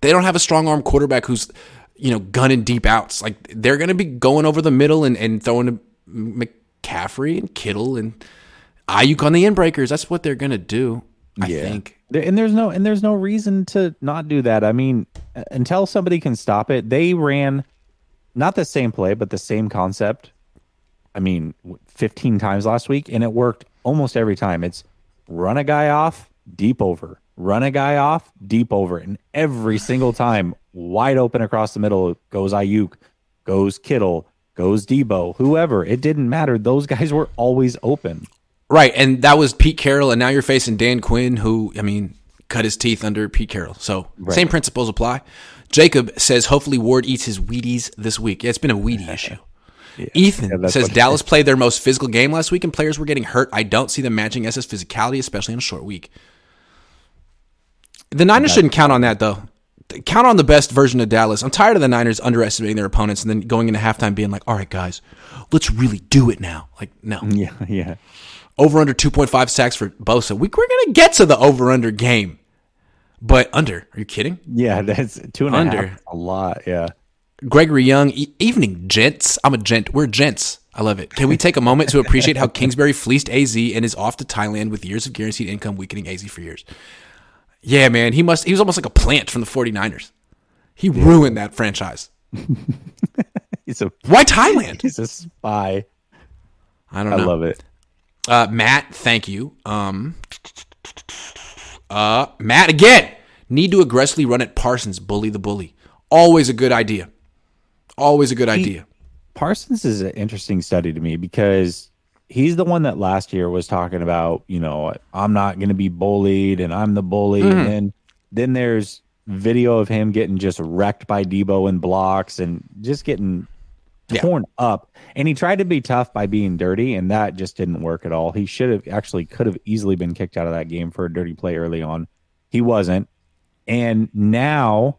they don't have a strong arm quarterback who's you know gunning deep outs. Like they're going to be going over the middle and, and throwing to McCaffrey and Kittle and Aiyuk on the inbreakers. That's what they're going to do. I Yeah. think. And there's no and there's no reason to not do that. I mean, uh, until somebody can stop it, they ran not the same play, but the same concept. I mean, 15 times last week, and it worked almost every time. It's run a guy off, deep over, run a guy off, deep over, and every single time, wide open across the middle goes Aiyuk, goes Kittle, goes Deebo, whoever. It didn't matter. Those guys were always open. Right, and that was Pete Carroll, and now you're facing Dan Quinn, who I mean cut his teeth under Pete Carroll. So same principles apply. Jacob says hopefully Ward eats his Wheaties this week. Yeah, it's been a Wheatie [laughs] issue. Ethan Yeah, says Dallas played their most physical game last week and players were getting hurt. I don't see them matching SS physicality, especially in a short week. The Niners shouldn't count on that though. Count on the best version of Dallas. I'm tired of the Niners underestimating their opponents and then going into halftime being like, "All right, guys, let's really do it now." Like, no. [laughs] Yeah, yeah. Over under 2.5 sacks for Bosa. We, we're going to get to the over under game. But under. Are you kidding? Yeah, that's two and a half. Under. A lot, yeah. Gregory Young, e- evening, gents. I'm a gent. We're gents. I love it. Can we take a moment to appreciate how Kingsbury fleeced AZ and is off to Thailand with years of guaranteed income, weakening AZ for years? Yeah, man. He must. He was almost like a plant from the 49ers. He ruined that franchise. [laughs] He's a Why Thailand? he's a spy. I don't I know. love it. Uh, Matt, thank you. Um, uh, Matt again. Need to aggressively run at Parsons, bully the bully. Always a good idea. Always a good idea. Parsons is an interesting study to me because he's the one that last year was talking about, you know, I'm not going to be bullied and I'm the bully. Mm-hmm. And then, then there's video of him getting just wrecked by Deebo in blocks and just getting Yeah. torn up. And he tried to be tough by being dirty, and that just didn't work at all. He should have actually could have easily been kicked out of that game for a dirty play early on. He wasn't. And now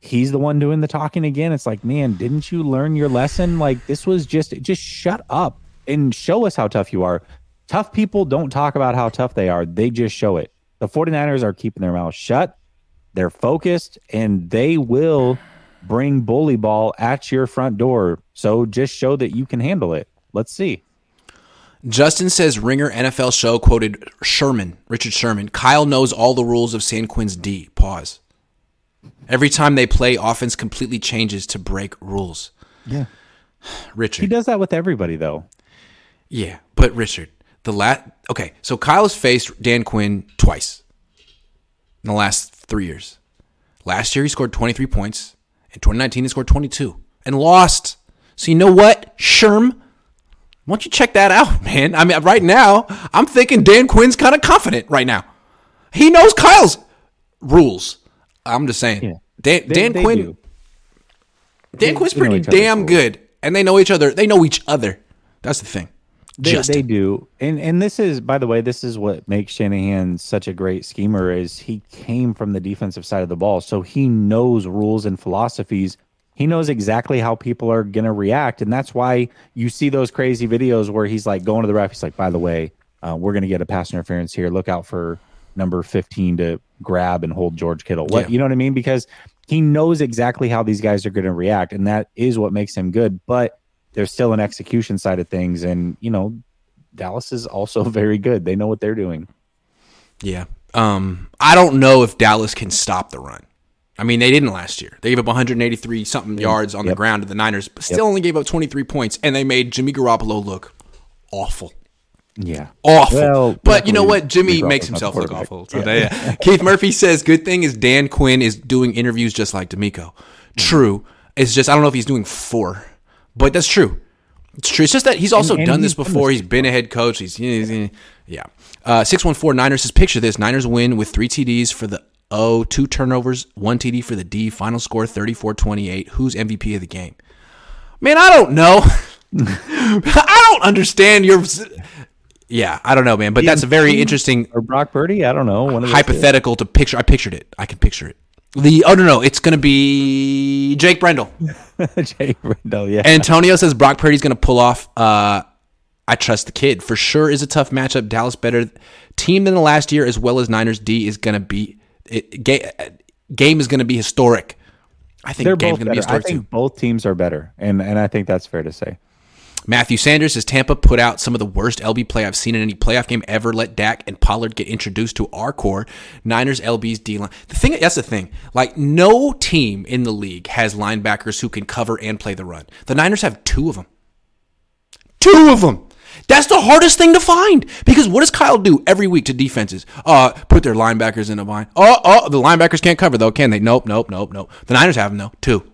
he's the one doing the talking again. It's like, man, didn't you learn your lesson? Like this was just just shut up and show us how tough you are. Tough people don't talk about how tough they are. They just show it. The 49ers are keeping their mouths shut. They're focused and they will bring bully ball at your front door. So just show that you can handle it. Let's see. Justin says Ringer NFL show quoted Sherman, Richard Sherman. Kyle knows all the rules of Dan Quinn's D. Pause. Every time they play, offense completely changes to break rules. Yeah. [sighs] Richard. He does that with everybody though. Yeah, but Richard, the last okay, so Kyle has faced Dan Quinn twice in the last three years. Last year he scored 23 points. In 2019 he scored 22 and lost. So you know what, Sherm? Why don't you check that out, [laughs] man? I mean, right now I'm thinking Dan Quinn's kind of confident right now. He knows Kyle's rules. I'm just saying. Yeah. Dan, They- Dan they Quinn. do. Dan Quinn's they pretty damn good, and they know each other. They know each other. That's the thing. They, they do, and and this is, by the way, this is what makes Shanahan such a great schemer. Is he came from the defensive side of the ball, so he knows rules and philosophies. He knows exactly how people are gonna react, and that's why you see those crazy videos where he's like going to the ref. He's like, "By the way, uh, we're gonna get a pass interference here. Look out for number fifteen to grab and hold George Kittle." What Yeah. you know what I mean? Because he knows exactly how these guys are going to react, and that is what makes him good. But there's still an execution side of things, and you know, Dallas is also [laughs] very good. They know what they're doing. Yeah. Um, I don't know if Dallas can stop the run. I mean, they didn't last year. They gave up 183 something yards on the ground to the Niners, but still only gave up 23 points, and they made Jimmy Garoppolo look awful. Yeah, Awful. Well, but you know what? Jimmy Jimmy makes himself look awful. today. [laughs] Yeah. Keith Murphy says, good thing is Dan Quinn is doing interviews just like DeMeco. True. It's just, I don't know if he's doing four, but that's true. It's true. It's just that he's also and done he's this before. He's been a head coach. He's, he's- yeah. Uh, 614 Niners says, picture this. Niners win with three TDs for the O, two turnovers, one TD for the D. Final score 34 28. Who's MVP of the game? Man, I don't know. [laughs] I don't understand your. Yeah, I don't know, man. But that's a very interesting or Brock Purdy. I don't know. One of hypothetical to picture. I pictured it. I can picture it. The oh no no, it's gonna be Jake Brendel. [laughs] Jay Rendell. Yeah, Antonio says Brock Purdy's gonna pull off. Uh, I trust the kid for sure. Is a tough matchup. Dallas better team than the last year as well as Niners. D is gonna be it, ga- game is gonna be historic. I think they're game's both gonna be better. I historic think too. both teams are better, and and I think that's fair to say. Matthew Sanders says Tampa put out some of the worst LB play I've seen in any playoff game ever. Let Dak and Pollard get introduced to our core. Niners LB's D line. The thing that's the thing. Like no team in the league has linebackers who can cover and play the run. The Niners have two of them. Two of them. That's the hardest thing to find because what does Kyle do every week to defenses? Uh, put their linebackers in a bind. Oh, oh, the linebackers can't cover though, can they? Nope, nope, nope, nope. The Niners have them though. Two,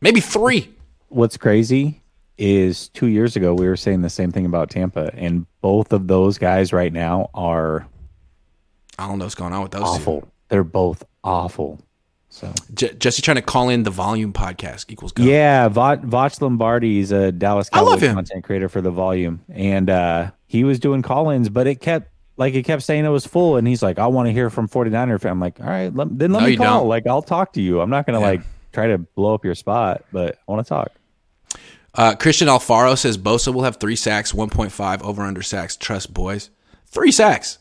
maybe three. What's crazy is two years ago we were saying the same thing about Tampa, and both of those guys right now are I don't know what's going on with those. two. awful. They're both awful. So J- Jessie trying to call in the volume podcast equals go. yeah, Vach, Vach Lombardi is a Dallas Cowboys content creator for the volume, and uh, he was doing call-ins, but it kept like it kept saying it was full, and he's like, I want to hear from 49er fan. I'm like, all right, let, then let No, me call. don't. Like I'll talk to you. I'm not gonna Yeah. like try to blow up your spot, but I want to talk. Uh, Christian Alfaro says Bosa will have three sacks, 1.5 over under sacks. Trust boys. Three sacks.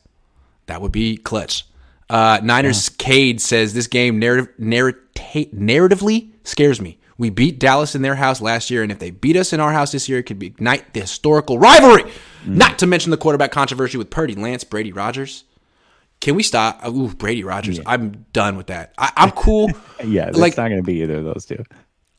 That would be clutch. Uh, Niners Cade says this game narrative, narratively scares me. We beat Dallas in their house last year, and if they beat us in our house this year, it could ignite the historical rivalry. Not to mention the quarterback controversy with Purdy, Lance, Brady, Rodgers. Can we stop? Ooh, Brady Rodgers. I'm done with that. I, I'm [laughs] cool. Yeah, it's Like- not gonna be either of those two.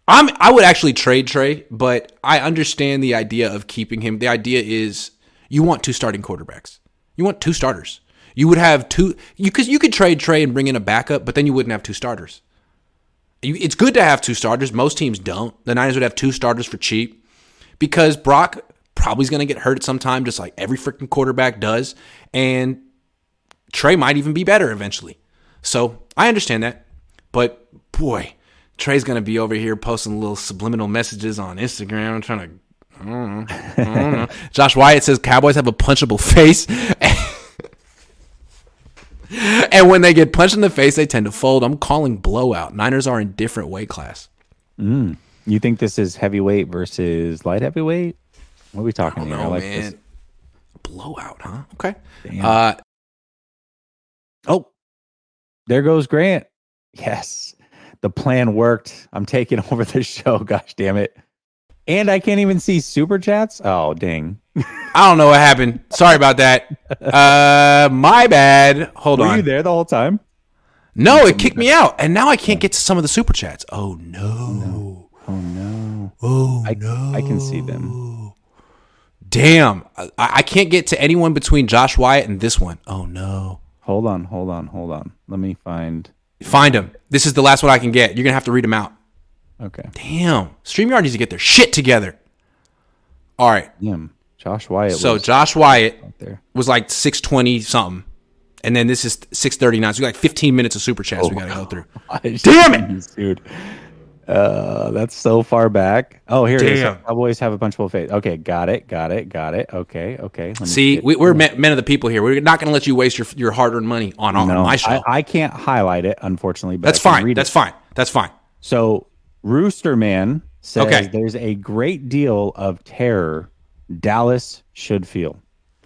I'm I would actually trade Trey, but I understand the idea of keeping him. The idea is you want two starting quarterbacks. You want two starters. You would have two you cuz you could trade Trey and bring in a backup, but then you wouldn't have two starters. You, it's good to have two starters. Most teams don't. The Niners would have two starters for cheap because Brock probably is going to get hurt at some time just like every freaking quarterback does and Trey might even be better eventually. So, I understand that. But boy, Trey's gonna be over here posting little subliminal messages on Instagram, trying to. I don't know. I don't know. [laughs] Josh Wyatt says Cowboys have a punchable face, [laughs] and when they get punched in the face, they tend to fold. I'm calling blowout. Niners are in different weight class. You think this is heavyweight versus light heavyweight? What are we talking here? I like man, this. blowout, huh? Okay. Uh, Oh, there goes Grant. Yes, the plan worked. I'm taking [laughs] over the show. Gosh damn it. And I can't even see super chats. Oh, dang. I don't know what happened. Sorry about that. [laughs] Uh, my bad. Hold Were on. Were you there the whole time? No, it kicked me out, and now I can't get to some of the super chats. Oh no! Oh, no. Oh I, no! I can see them. Damn, I, I can't get to anyone between Josh Wyatt and this one. Oh no! Hold on, hold on, hold on. Let me find. Find him. This is the last one I can get. You're gonna have to read them out. Okay. Damn, Streamyard needs to get their shit together. All right, Damn. Josh Wyatt so was Josh Wyatt was like six twenty something, and then this is six thirty nine. So we got like fifteen minutes of super chats we gotta go through. [laughs] Damn it! dude. Uh, that's so far back. Oh, here it is. Damn. Cowboys have a punchable face. Okay, got it, got it, got it. Okay, okay. Let me See, we, we're men, men of the people here. We're not gonna let you waste your your hard earned money on, on no, my show. I, I can't highlight it, unfortunately. But That's fine. That's it. fine. That's fine. So Roosterman says Okay. there's a great deal of terror Dallas should feel.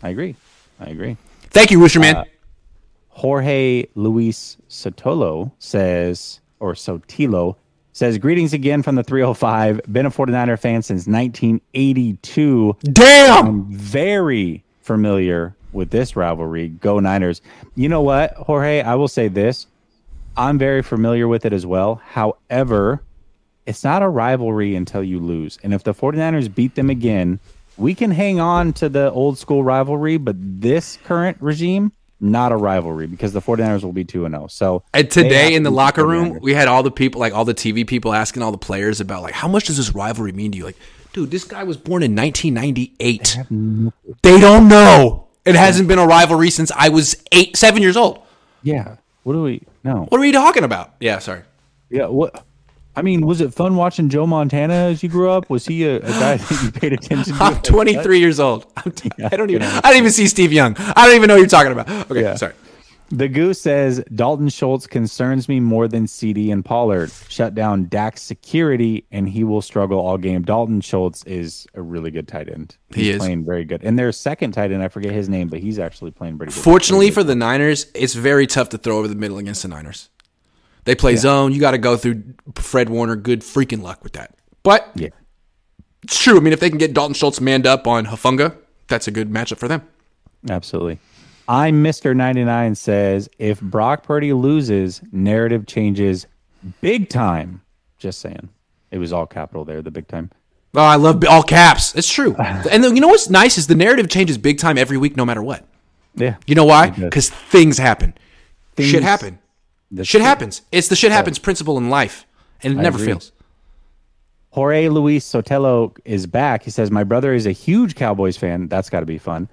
I agree. I agree. Thank you, Rooster Man. Jorge Luis Sotolo says, or Sotilo says, greetings again from the 305. Been a 49er fan since 1982. Damn. I'm very familiar with this rivalry. Go Niners. You know what, Jorge? I will say this. I'm very familiar with it as well. However, it's not a rivalry until you lose. And if the 49ers beat them again, we can hang on to the old school rivalry, but this current regime, not a rivalry because the 49ers will be 2 and 0. So And today in the locker 49ers. room, we had all the people, like all the TV people, asking all the players about like how much does this rivalry mean to you? Like, dude, this guy was born in 1998. They don't know. It hasn't been a rivalry since I was eight, seven years old. Yeah. What do we No. What are we talking about? Yeah, sorry. Yeah, what I mean, was it fun watching Joe Montana as you grew up? Was he a, a guy that you paid attention to? [laughs] I'm 23 years old. [laughs] I'm t- I don't even. I don't even see Steve Young. I don't even know what you're talking about. Okay, Yeah. sorry. The Goose says Dalton Schultz concerns me more than CeeDee and Pollard. Shut down Dak's security, and he will struggle all game. Dalton Schultz is a really good tight end. He He's is. playing very good. And their second tight end, I forget his name, but he's actually playing pretty good. Fortunately for the Niners, it's very tough to throw over the middle against the Niners. They play zone. You got to go through Fred Warner. Good freaking luck with that. But yeah, it's true. I mean, if they can get Dalton Schultz manned up on Hufanga, that's a good matchup for them. absolutely. I'm Mr. 99 says if Brock Purdy loses, narrative changes big time. Just saying. It was all capital there, the big time. Oh, I love all caps. It's true. [laughs] and then, you know what's nice is the narrative changes big time every week, no matter what. Yeah. You know why? Because things happen. shit happen. That's Shit true. happens. It's the shit happens principle in life, and it never agree. fails. Jorge Luis Sotelo is back. He says, My brother is a huge Cowboys fan. That's got to be fun.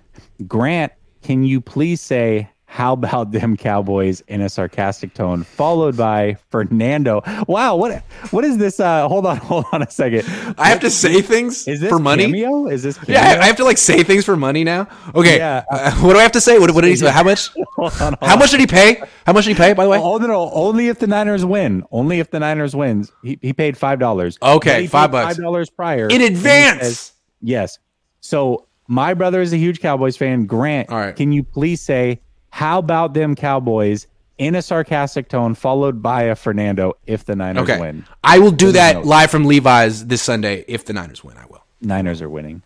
Grant, can you please say How about them Cowboys in a sarcastic tone, followed by Fernando. Wow, what what is this? Uh, hold on, [laughs] hold on a second. I have to say things Is this for money. Cameo? Is this cameo? Yeah, I have to like say things for money now. Okay, Yeah. uh, what do I have to say? What, what did he say? How much? [laughs] Hold on, hold How much did he pay? How much did he pay? By the way, Oh no, no! Only if the Niners win. Only if the Niners wins. He, he paid five dollars. Okay, five bucks. Five dollars prior in advance. says- yes. So my brother is a huge Cowboys fan. Grant, All right. can you please say how about them Cowboys in a sarcastic tone, followed by a Fernando if the Niners okay, win? I will do that note. live from Levi's this Sunday if the Niners win. I will. Niners are winning.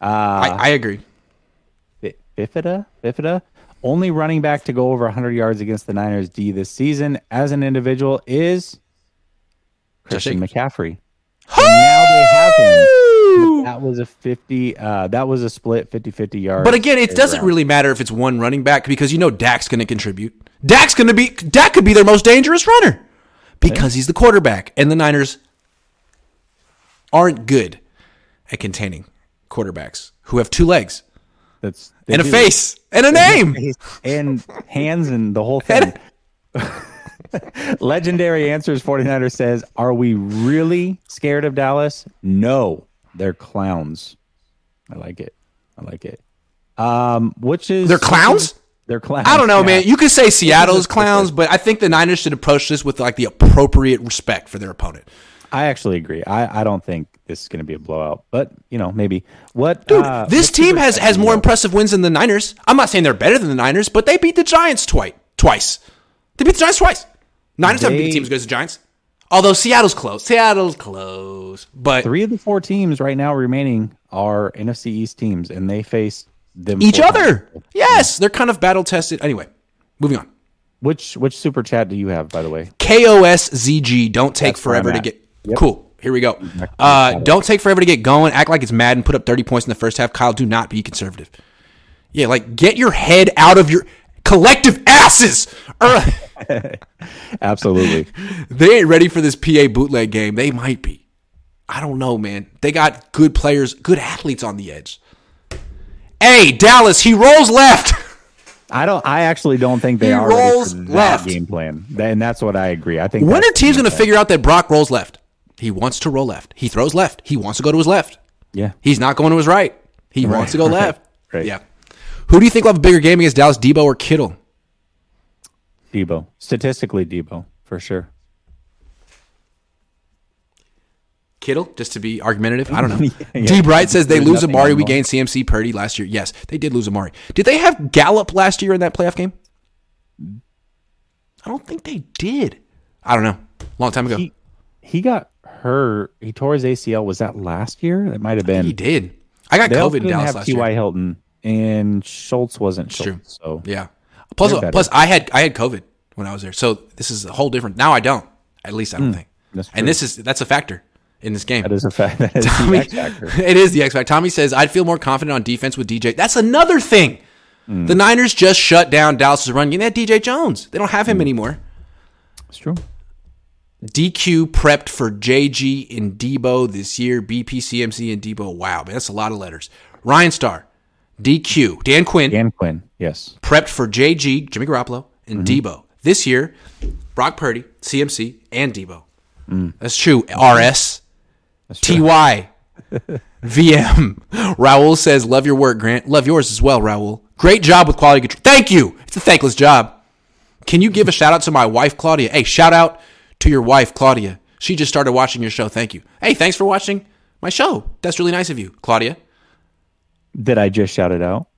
I, uh, I agree. Bifida, Bifida, only running back to go over 100 yards against the Niners D this season as an individual is Christian McCaffrey. And now they have him. That was a 50 uh that was a split 50-50 yard. But again, it doesn't really matter if it's one running back because you know Dak's going to contribute. Dak's going to be Dak could be their most dangerous runner because he's the quarterback, and the Niners aren't good at containing quarterbacks who have two legs that's and a face and a name. [laughs] and hands and the whole thing. [laughs] Legendary Answers 49er says, Are we really scared of Dallas? No, they're clowns. I like it. I like it. Um, which is They're clowns? They're clowns. I don't know, yeah. man. You could say Seattle's clowns, but I think the Niners should approach this with like the appropriate respect for their opponent. I actually agree. I, I don't think this is going to be a blowout, but you know, maybe. What Dude, uh, this team has has more impressive wins than the Niners. I'm not saying they're better than the Niners, but they beat the Giants twice. Twice. They beat the Giants twice. Niners haven't beat teams as good as the Giants. Although Seattle's close. Seattle's close. But Three of the four teams right now remaining are NFC East teams, and they face them each other. times. Yes, they're kind of battle tested. Anyway, moving on. Which which super chat do you have, by the way? KOSZG, don't take That's forever to get. Yep. Cool. Here we go. Uh, don't take forever to get going. Act like it's mad and put up 30 points in the first half. Kyle, do not be conservative. Yeah, like get your head out of your collective asses. Or- er, [laughs] Absolutely. they ain't ready for this PA bootleg game. They might be. I don't know, man. They got good players, good athletes on the edge. Hey, Dallas, he rolls left. I don't. I actually don't think they He are ready rolls for that left. game plan, and that's what I agree. I think When are teams going to figure out that Brock rolls left? He wants to roll left. He throws left. He wants to go to his left. Yeah, He's not going to his right. He wants to go right, left. right. Yeah. Who do you think will have a bigger game against Dallas, Deebo or Kittle? Deebo. Statistically, Deebo for sure. Kittle, just to be argumentative. I don't know. [laughs] Yeah, D. Bright says they There's lose Amari. We wrong. gained CMC Purdy last year. Yes, they did lose Amari. Did they have Gallup last year in that playoff game? I don't think they did. I don't know. Long time ago. He he got hurt. He tore his ACL. Was that last year? That might have been. He did. I got They COVID in Dallas have last T.Y. year. Hilton and Schultz wasn't true. So Yeah. Plus, plus, I had I had COVID when I was there, so this is a whole different. Now I don't. At least I don't think. That's true. And this is that's a factor in this game. that is a fact. [laughs] That is Tommy- [laughs] it is the X factor. Tommy says I'd feel more confident on defense with DJ. That's another thing. Hmm. The Niners just shut down Dallas's run. You know, DJ Jones. They don't have him anymore. It's true. DQ prepped for JG and Deebo this year. BP, CMC, and Deebo. Wow, man, that's a lot of letters. Ryan Starr, DQ, Dan Quinn Dan Quinn. Yes. prepped for JG, Jimmy Garoppolo, and Mm-hmm. Deebo. This year, Brock Purdy, CMC, and Deebo. Mm. That's true. RS, That's. TY, [laughs] VM. Raul says, Love your work, Grant. Love yours as well, Raul. Great job with quality control. Thank you. It's a thankless job. Can you give a shout out to my wife, Claudia? Hey, shout out to your wife, Claudia. She just started watching your show. Thank you. Hey, thanks for watching my show. That's really nice of you, Claudia. Did I just shouted out?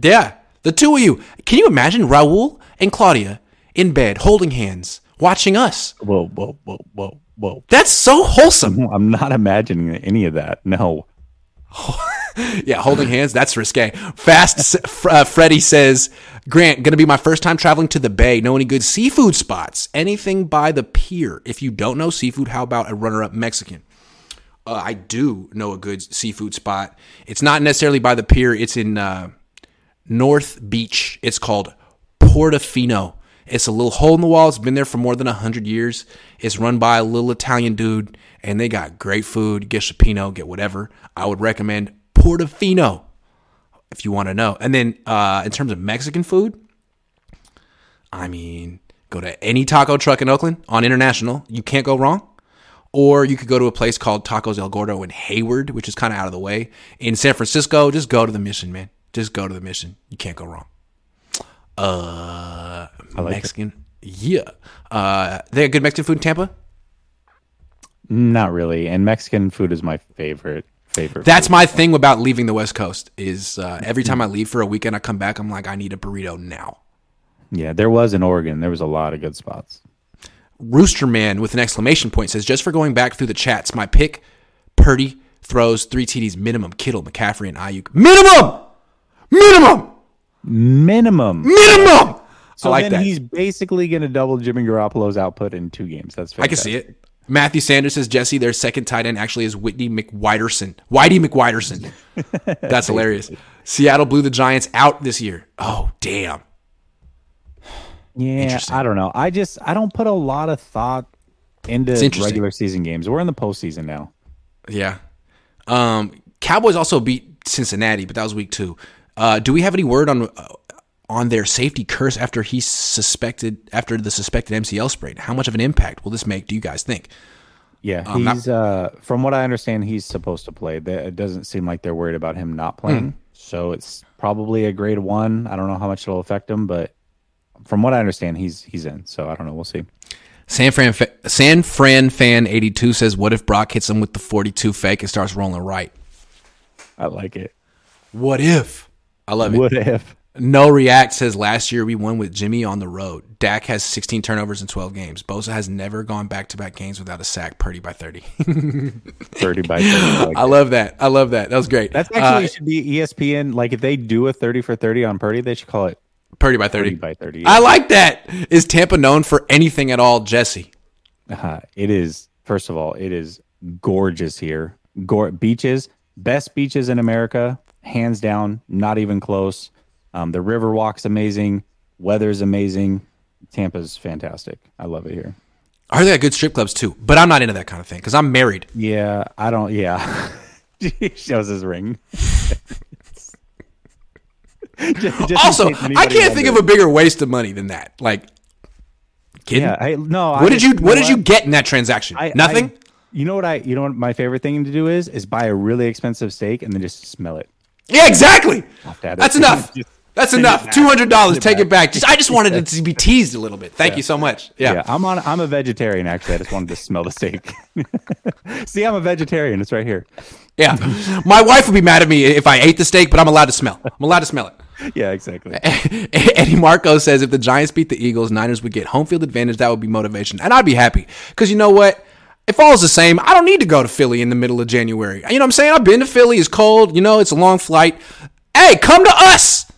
Yeah, the two of you. Can you imagine Raul and Claudia in bed holding hands, watching us? Whoa, whoa, whoa, whoa, whoa. That's so wholesome. [laughs] I'm not imagining any of that. No. [laughs] Yeah, holding hands, that's risque. Fast uh, Freddy says, Grant, going to be my first time traveling to the Bay. Know any good seafood spots? Anything by the pier? If you don't know seafood, how about a runner up Mexican? Uh, I do know a good seafood spot. It's not necessarily by the pier, it's in uh, North Beach. It's called Portofino. It's a little hole in the wall. It's been there for more than 100 years. It's run by a little Italian dude, and they got great food. Get cioppino, get whatever. I would recommend Portofino if you want to know. And then uh, in terms of Mexican food, I mean, go to any taco truck in Oakland on International. You can't go wrong. Or you could go to a place called Tacos El Gordo in Hayward, which is kind of out of the way. In San Francisco, just go to the mission, man. Just go to the mission. You can't go wrong. Uh, like Mexican. Yeah. Uh, they have good Mexican food in Tampa? Not really. And Mexican food is my favorite. Favorite. That's my thing about leaving the West Coast is uh, every time I leave for a weekend, I come back, I'm like, I need a burrito now. Yeah, there was in Oregon. There was a lot of good spots. Rooster Man with an exclamation point says, just for going back through the chats, my pick, Purdy throws three TDs minimum. Kittle, McCaffrey, and Aiyuk. Minimum! Minimum! Minimum. Minimum! So I like then that. he's basically going to double Jimmy Garoppolo's output in two games. That's fair. I can see it. Matthew Sanders says Jessie, their second tight end actually is Whitney McWiderson. Whitey McWiderson. [laughs] That's hilarious. Seattle blew the Giants out this year. Oh, damn. Yeah, I don't know. I just I don't put a lot of thought into regular season games. We're in the postseason now. Yeah. Um, Cowboys also beat Cincinnati, but that was week two. Uh, do we have any word on uh, on their safety curse after he suspected after the suspected MCL sprain? How much of an impact will this make? Do you guys think? Yeah, Um, not- he's uh from what I understand, he's supposed to play. It doesn't seem like they're worried about him not playing. Hmm. So it's probably a grade one. I don't know how much it'll affect him, but from what I understand, he's he's in. So I don't know. We'll see. San Fran fa- San Fran fan eighty two says, "What if Brock hits him with the forty two fake and starts rolling right? I like it. What if? I love it. What if? No React says last year we won with Jimmy on the road. Dak has 16 turnovers in 12 games. Bosa has never gone back to back games without a sack. Purdy by 30. [laughs] Thirty by thirty. I like [laughs] I love that. I love that. That was great. That's Uh, actually should be ESPN. Like if they do a thirty for thirty on Purdy, they should call it Purdy by 30. thirty by thirty. I like that. Is Tampa known for anything at all, Jessie? Uh, it is first of all, it is gorgeous here. Gor- beaches, best beaches in America, hands down, not even close. Um, the river walk's amazing, weather's amazing. Tampa's fantastic. I love it here. I Are they got good strip clubs too? But I'm not into that kind of thing because I'm married. Yeah, I don't. Yeah, [laughs] he shows his ring. [laughs] [laughs] Just- just Also, I can't think of a bigger waste of money than that. Like, kidding? Yeah, I, no. I what did just- you What did you get in that transaction? I- Nothing. I- you know what I? You know what my favorite thing to do is is buy a really expensive steak and then just smell it. yeah, exactly. that. That's enough. [laughs] Just That's enough. Two hundred dollars. Take it back. Just, I just wanted [laughs] it to be teased a little bit. Thank you so much. Yeah. Yeah, I'm on. I'm a vegetarian. Actually, I just wanted to smell the steak. See, I'm a vegetarian. It's right here. Yeah. My wife would be mad at me if I ate the steak, but I'm allowed to smell. I'm allowed to smell it. [laughs] Yeah, exactly. [laughs] Eddie Marco says if the Giants beat the Eagles, Niners would get home field advantage. That would be motivation, and I'd be happy because you know what? If all's the same, I don't need to go to Philly in the middle of January. You know what I'm saying? I've been to Philly. It's cold. You know, it's a long flight. Hey, come to us.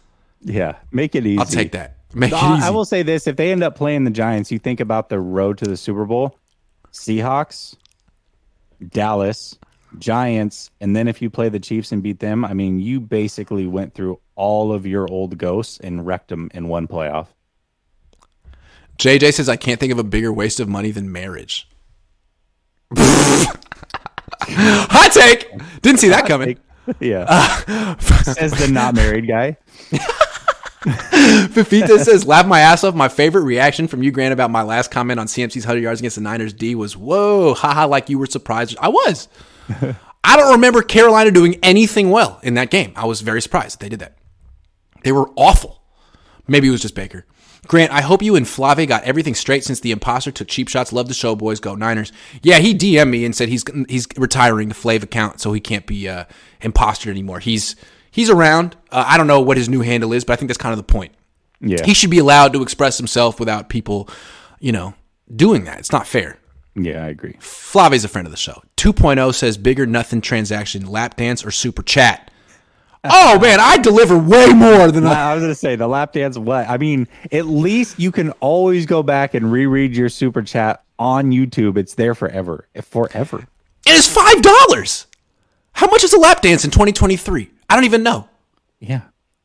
Yeah, make it easy. I'll take that. Make it easy. I will say this: if they end up playing the Giants, you think about the road to the Super Bowl, Seahawks, Dallas, Giants, and then if you play the Chiefs and beat them, I mean, you basically went through all of your old ghosts and wrecked them in one playoff. JJ says I can't think of a bigger waste of money than marriage. [laughs] Hot take. Didn't see that coming. [laughs] Yeah, uh, [laughs] says the not married guy. Fafita says, laugh my ass off. My favorite reaction from you, Grant, about my last comment on CMC's 100 yards against the Niners D was, whoa, haha, like you were surprised. I was. I don't remember Carolina doing anything well in that game. I was very surprised that they did that. They were awful. Maybe it was just Baker. Grant, I hope you and Flave got everything straight since the imposter took cheap shots. Love the show, boys. Go Niners. Yeah, he DM'd me and said he's he's retiring the Flav account, so he can't be uh, imposter anymore. He's he's around. Uh, I don't know what his new handle is, but I think that's kind of the point. Yeah, He should be allowed to express himself without people, you know, doing that. It's not fair. yeah, I agree. Flave's a friend of the show. 2.0 says bigger nothing transaction, lap dance or super chat. Oh man, I deliver way more than I. I was gonna say the lap dance. What I mean, at least you can always go back and reread your super chat on YouTube. It's there forever, forever. And It is five dollars. How much is a lap dance in 2023? I don't even know. Yeah,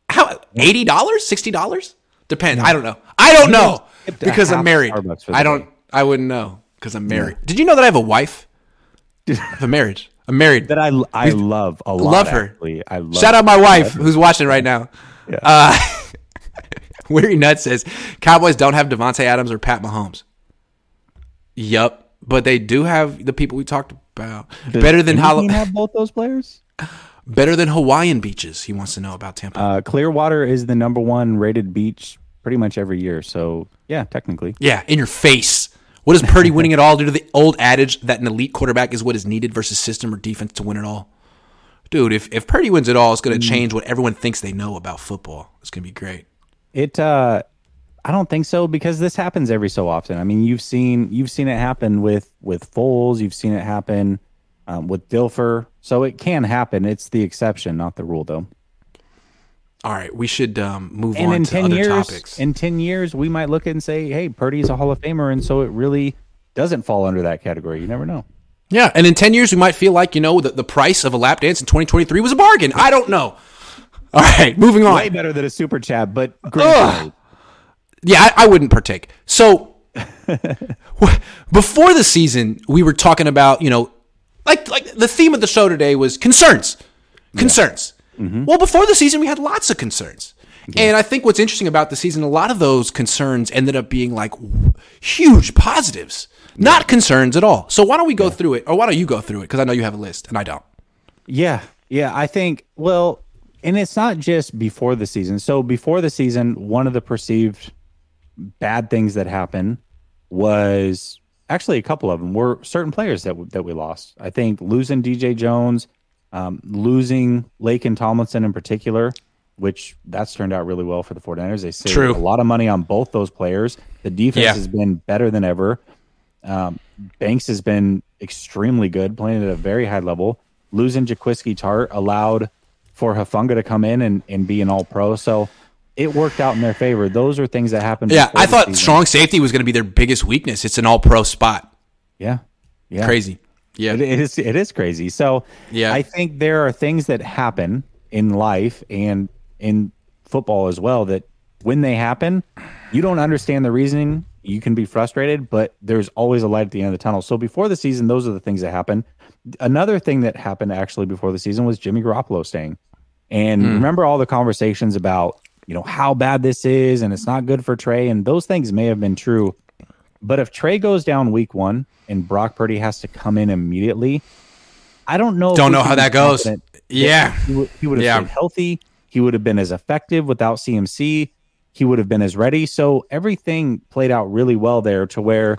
How eighty dollars, sixty dollars? Depends. I don't know. I don't know because I'm married. Starbucks for the I don't. day. I wouldn't know because I'm married. Did you know that I have a wife? I have a marriage. I'm married. that I I love a lot. love her. actually. I love. Shout out my wife who's watching right now. Yeah. Uh, [laughs] Weary Nut says Cowboys don't have Davante Adams or Pat Mahomes. Yup, but they do have the people we talked about. better than Does Hol- have both those players? [laughs] better than Hawaiian beaches. He wants to know about Tampa. Uh, Clearwater is the number one rated beach pretty much every year. So yeah, technically. yeah, in your face. What is Purdy [laughs] winning it all due to the old adage that an elite quarterback is what is needed versus system or defense to win it all? Dude, if, if Purdy wins it all, it's going to change what everyone thinks they know about football. It's going to be great. It uh I don't think so because this happens every so often. I mean, you've seen you've seen it happen with with Foles, you've seen it happen um, with Dilfer, so it can happen. It's the exception, not the rule, though. All right, we should um, move And on in to ten other years, topics. in ten years, we might look at and say, "Hey, Purdy's a Hall of Famer," and so it really doesn't fall under that category. You never know. Yeah, and in 10 years, we might feel like, you know, the, the price of a lap dance in 2023 was a bargain. I don't know. [laughs] All right, moving on. Way better than a super chat, but great. Yeah, I, I wouldn't partake. So [laughs] before the season, we were talking about, you know, like like the theme of the show today was concerns. Concerns. Mm-hmm. Well, before the season, we had lots of concerns. And I think what's interesting about the season, a lot of those concerns ended up being like huge positives, not concerns at all. So why don't we go through it, or why don't you go through it? Because I know you have a list, and I don't. Yeah, yeah. I think well, and it's not just before the season. So before the season, one of the perceived bad things that happened was actually a couple of them were certain players that w- that we lost. I think losing DJ Jones, um, losing Laken Tomlinson in particular, which that's turned out really well for the 49ers. They saved True. a lot of money on both those players. The defense Yeah. has been better than ever. Um, Banks has been extremely good, playing at a very high level. Losing Jaquiski Tartt allowed for Hufanga to come in and, and be an all pro. So it worked out in their favor. Those are things that happened. Yeah, I thought season. strong safety was going to be their biggest weakness. It's an all pro spot. Yeah. Yeah. Crazy. Yeah. It, is it is crazy. So Yeah. I think there are things that happen in life and in football as well that when they happen, you don't understand the reasoning. You can be frustrated, but there's always a light at the end of the tunnel. So before the season, those are the things that happen. Another thing that happened actually before the season was Jimmy Garoppolo staying. And hmm. remember all the conversations about, you know, how bad this is and it's not good for Trey. And those things may have been true. But if Trey goes down week one and Brock Purdy has to come in immediately, I don't know. Don't know how that goes. Yeah. he, would- he would have Yeah. stayed healthy. He would have been as effective without CMC. He would have been as ready. So everything played out really well there to where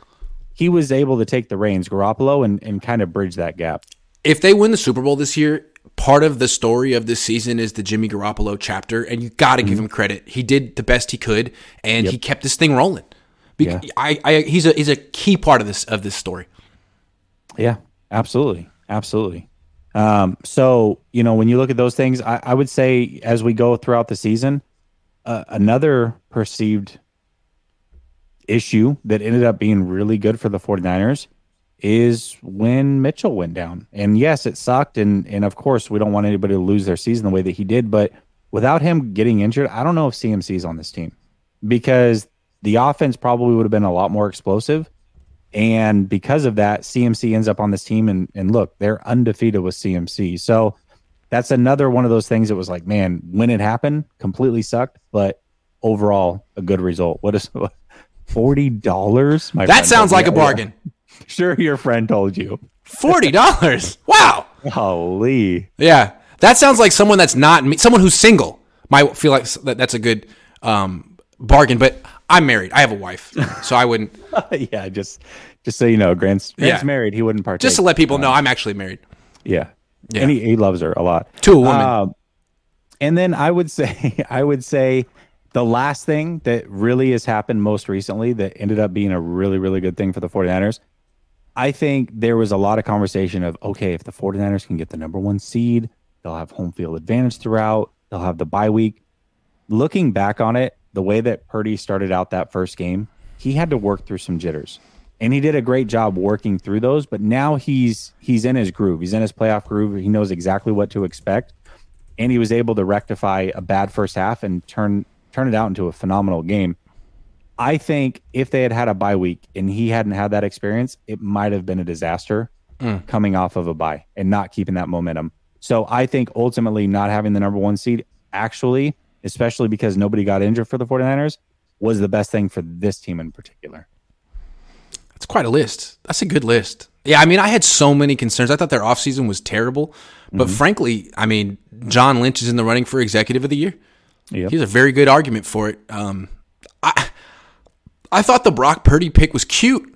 he was able to take the reins, Garoppolo, and, and kind of bridge that gap. if they win the Super Bowl this year, part of the story of this season is the Jimmy Garoppolo chapter, and you got to give Mm-hmm. him credit. He did the best he could, and he kept this thing rolling. Bec- Yeah. I, I, he's a he's a key part of this of this story. Yeah, absolutely. Absolutely. Um, so, you know, when you look at those things, I, I would say as we go throughout the season, uh, another perceived issue that ended up being really good for the 49ers is when Mitchell went down. And yes, it sucked. And, and of course, we don't want anybody to lose their season the way that he did. But without him getting injured, I don't know if CMC is on this team because the offense probably would have been a lot more explosive. And because of that, CMC ends up on this team. And, and look, they're undefeated with CMC. So that's another one of those things that was like, man, when it happened, completely sucked, but overall, a good result. What is [laughs] forty dollars? My That sounds like a bargain. [laughs] Sure, your friend told you. Forty dollars. [laughs] wow. Holy. Yeah, that sounds like someone that's not me. Someone who's single might feel like that's a good um, bargain. But I'm married. I have a wife, so I wouldn't. [laughs] yeah, just just so you know, Grant's, Grant's Yeah. married. He wouldn't partake. Just to let people know, I'm actually married. Yeah. Yeah. And he, he loves her a lot. To a woman. Um, and then I would [laughs] say, I would say the last thing that really has happened most recently that ended up being a really, really good thing for the 49ers. I think there was a lot of conversation of, okay, if the 49ers can get the number one seed, they'll have home field advantage throughout, they'll have the bye week. Looking back on it, the way that Purdy started out that first game, he had to work through some jitters. And he did a great job working through those but now he's he's in his groove. He's in his playoff groove. He knows exactly what to expect. And he was able to rectify a bad first half and turn turn it out into a phenomenal game. I think if they had had a bye week and he hadn't had that experience it might have been a disaster mm. coming off of a bye and not keeping that momentum. So i think ultimately not having the number one seed actually especially because nobody got injured for the 49ers, was the best thing for this team in particular. That's quite a list. That's a good list. Yeah, I mean, I had so many concerns. I thought their offseason was terrible. But Mm-hmm. frankly, I mean, John Lynch is in the running for executive of the year. Yep. He's a very good argument for it. Um, I I thought the Brock Purdy pick was cute.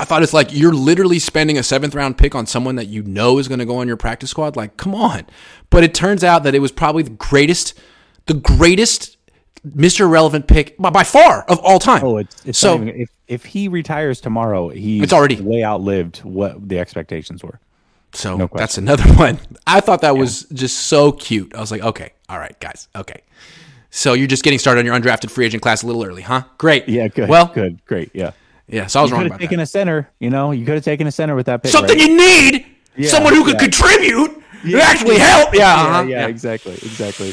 I thought it's like you're literally spending a seventh round pick on someone that you know is going to go on your practice squad. Like, come on! But it turns out that it was probably the greatest, the greatest Mr. Relevant pick by, by far of all time. Oh, it's, it's so even, if if he retires tomorrow, he's It's already- way outlived what the expectations were. So No that's another [laughs] one. I thought that was just so cute. I was like, okay, all right, guys, okay. So you're just getting started on your undrafted free agent class a little early, huh? Great. Yeah, good. Well, good, great, yeah. yeah. So I was You wrong could have about taken that. a center. You know, you could have taken a center with that pick. Something right? you need. Yeah, Someone who could yeah. contribute. and actually help. Yeah. yeah, uh-huh. yeah, exactly, exactly.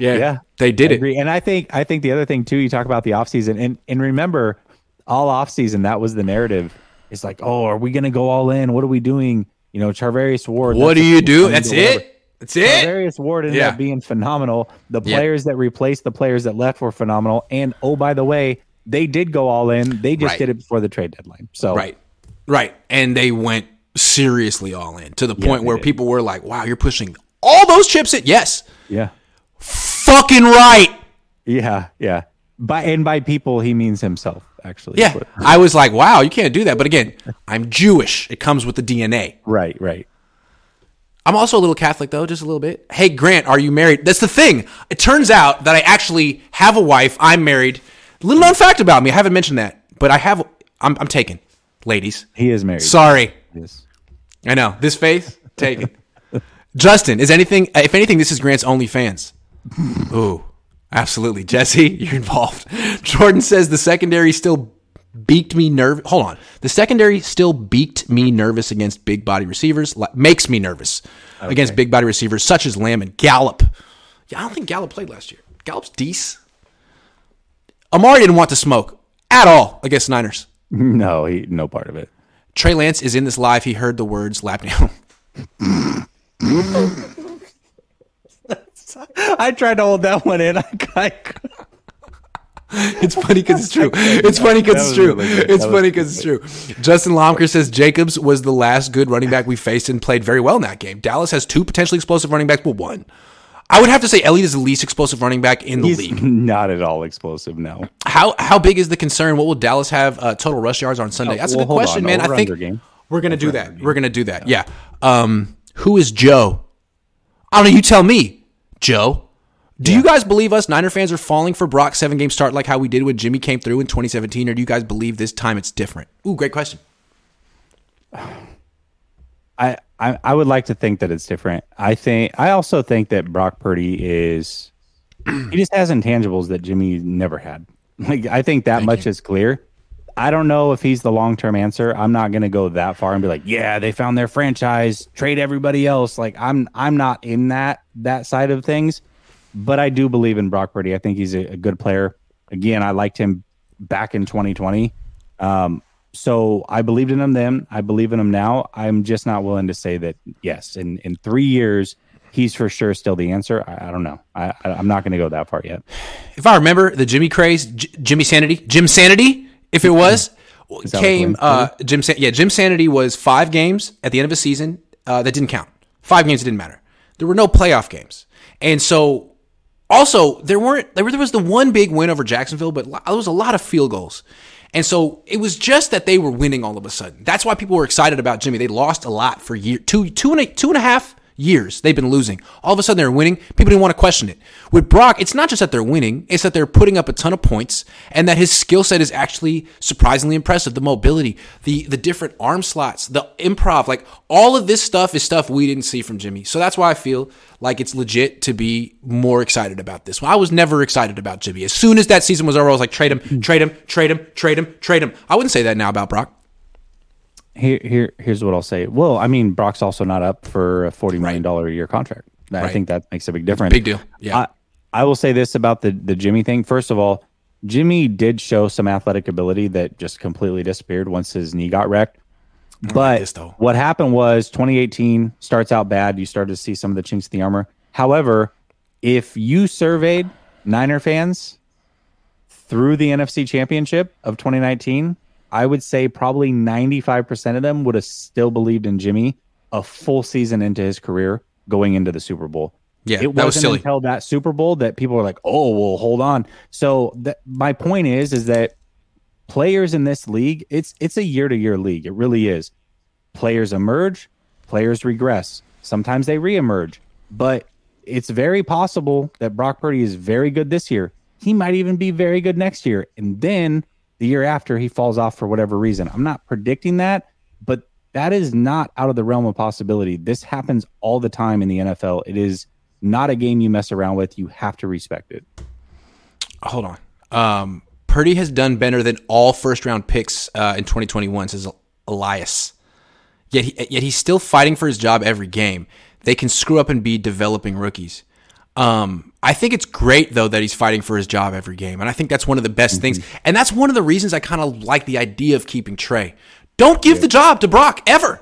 Yeah. Yeah, They did I it. agree. And I think I think the other thing too, you talk about the offseason and and remember all offseason that was the narrative. It's like, oh, are we gonna go all in? What are we doing? You know, Charvarius Ward. What do you do? That's it. That's it. Charvarius Ward ended Yeah. up being phenomenal. The Yeah. players that replaced the players that left were phenomenal. And oh, by the way, they did go all in. They just Right. did it before the trade deadline. So Right. Right. And they went seriously all in to the point where did. people were like, wow, you're pushing all those chips in. Yes. yeah, Fucking right. yeah, yeah. By and by people, he means himself. Actually, Yeah. I was like, wow, you can't do that. But again, I'm Jewish. It comes with the DNA. right, right. I'm also a little Catholic though, just a little bit. Hey, Grant, are you married? That's the thing. It turns out that I actually have a wife. I'm married. Little known fact about me. I haven't mentioned that, but I have. I'm, I'm taken, ladies. He is married. Sorry. Yes. I know this face taken. [laughs] Justin, is anything? If anything, this is Grant's OnlyFans. Ooh, absolutely, Jessie, [laughs] you're involved. Jordan says the secondary still beaked me nervous. Hold on, the secondary still beaked me nervous against big body receivers. Like, makes me nervous against big body receivers such as Lamb and Gallup. Yeah, I don't think Gallup played last year. Gallup's decent. Amari didn't want to smoke at all against Niners. [laughs] No, he no part of it. Trey Lance is in this live. He heard the words lap down. [laughs] [laughs] I tried to hold that one in. [laughs] I, I [laughs] It's funny because it's true. It's funny because it's true. really. It's That funny because it's true. Justin Lomker says Jacobs was the last good running back we faced and played very well in that game. Dallas has two potentially explosive running backs, but one. I would have to say Elliott is the least explosive running back in the he's league. not at all explosive. No. How how big is the concern? What will Dallas have uh, total rush yards on Sunday? That's well, a good question, on. man. I think game. we're gonna do that. We're gonna do that. Yeah. Um, who is Joe? I don't know. You tell me, Joe. Do you guys believe us Niner fans are falling for Brock's seven game start like how we did when Jimmy came through in 2017, or do you guys believe this time it's different? Ooh, great question. I, I I would like to think that it's different. I think I also think that Brock Purdy is [clears throat] he just has intangibles that Jimmy never had. Like I think that much is clear. I don't know if he's the long term answer. I'm not going to go that far and be like, yeah, they found their franchise, trade everybody else. Like I'm I'm not in that that side of things, but I do believe in Brock Purdy. I think he's a, a good player. Again, I liked him back in 2020. Um, so I believed in him then. I believe in him now. I'm just not willing to say that yes, in in three years he's for sure still the answer. I, I don't know. I, I I'm not going to go that far yet. If I remember the Jimmy craze, J- Jimmy Sanity, Jim Sanity, if it was, came uh, Jim. San- yeah, Jim Sanity was five games at the end of a season uh, that didn't count. Five games that didn't matter. There were no playoff games, and so also there weren't. There, there was the one big win over Jacksonville, but there was a lot of field goals. And so it was just that they were winning all of a sudden. That's why people were excited about Jimmy. They lost a lot for year two, two and a, two and a half years. They've been losing. All of a sudden they're winning. People didn't want to question it. With Brock, it's not just that they're winning; it's that they're putting up a ton of points, and that his skill set is actually surprisingly impressive. The mobility, the the different arm slots, the improv, like all of this stuff is stuff we didn't see from Jimmy. So that's why I feel like it's legit to be more excited about this. Well, I was never excited about Jimmy. As soon as that season was over, I was like, trade him, trade him, trade him, trade him, trade him. I wouldn't say that now about Brock. Here here here's what I'll say. Well, I mean Brock's also not up for a forty million dollar a year contract. I Right. think that makes a big difference. Big deal. Yeah. I, I will say this about the the Jimmy thing. First of all, Jimmy did show some athletic ability that just completely disappeared once his knee got wrecked. Mm, but this, what happened was 2018 starts out bad. You started to see some of the chinks in the armor. However, if you surveyed Niner fans through the NFC Championship of 2019, I would say probably 95% of them would have still believed in Jimmy a full season into his career going into the Super Bowl. Yeah, it that was wasn't silly. until that Super Bowl that people were like, "Oh, well, hold on." So th- my point is, is that players in this league, it's it's a year to year league. It really is. Players emerge, players regress. Sometimes they reemerge, but it's very possible that Brock Purdy is very good this year. He might even be very good next year, and then the year after he falls off for whatever reason. I'm not predicting that, but that is not out of the realm of possibility. This happens all the time in the NFL. It is not a game you mess around with. You have to respect it. Hold on. Um, Purdy has done better than all first round picks uh, in 2021, says Elias. Yet, he, yet he's still fighting for his job every game. They can screw up and be developing rookies. Um, I think it's great though that he's fighting for his job every game, and I think that's one of the best things. And that's one of the reasons I kind of like the idea of keeping Trey. Don't give the job to Brock ever.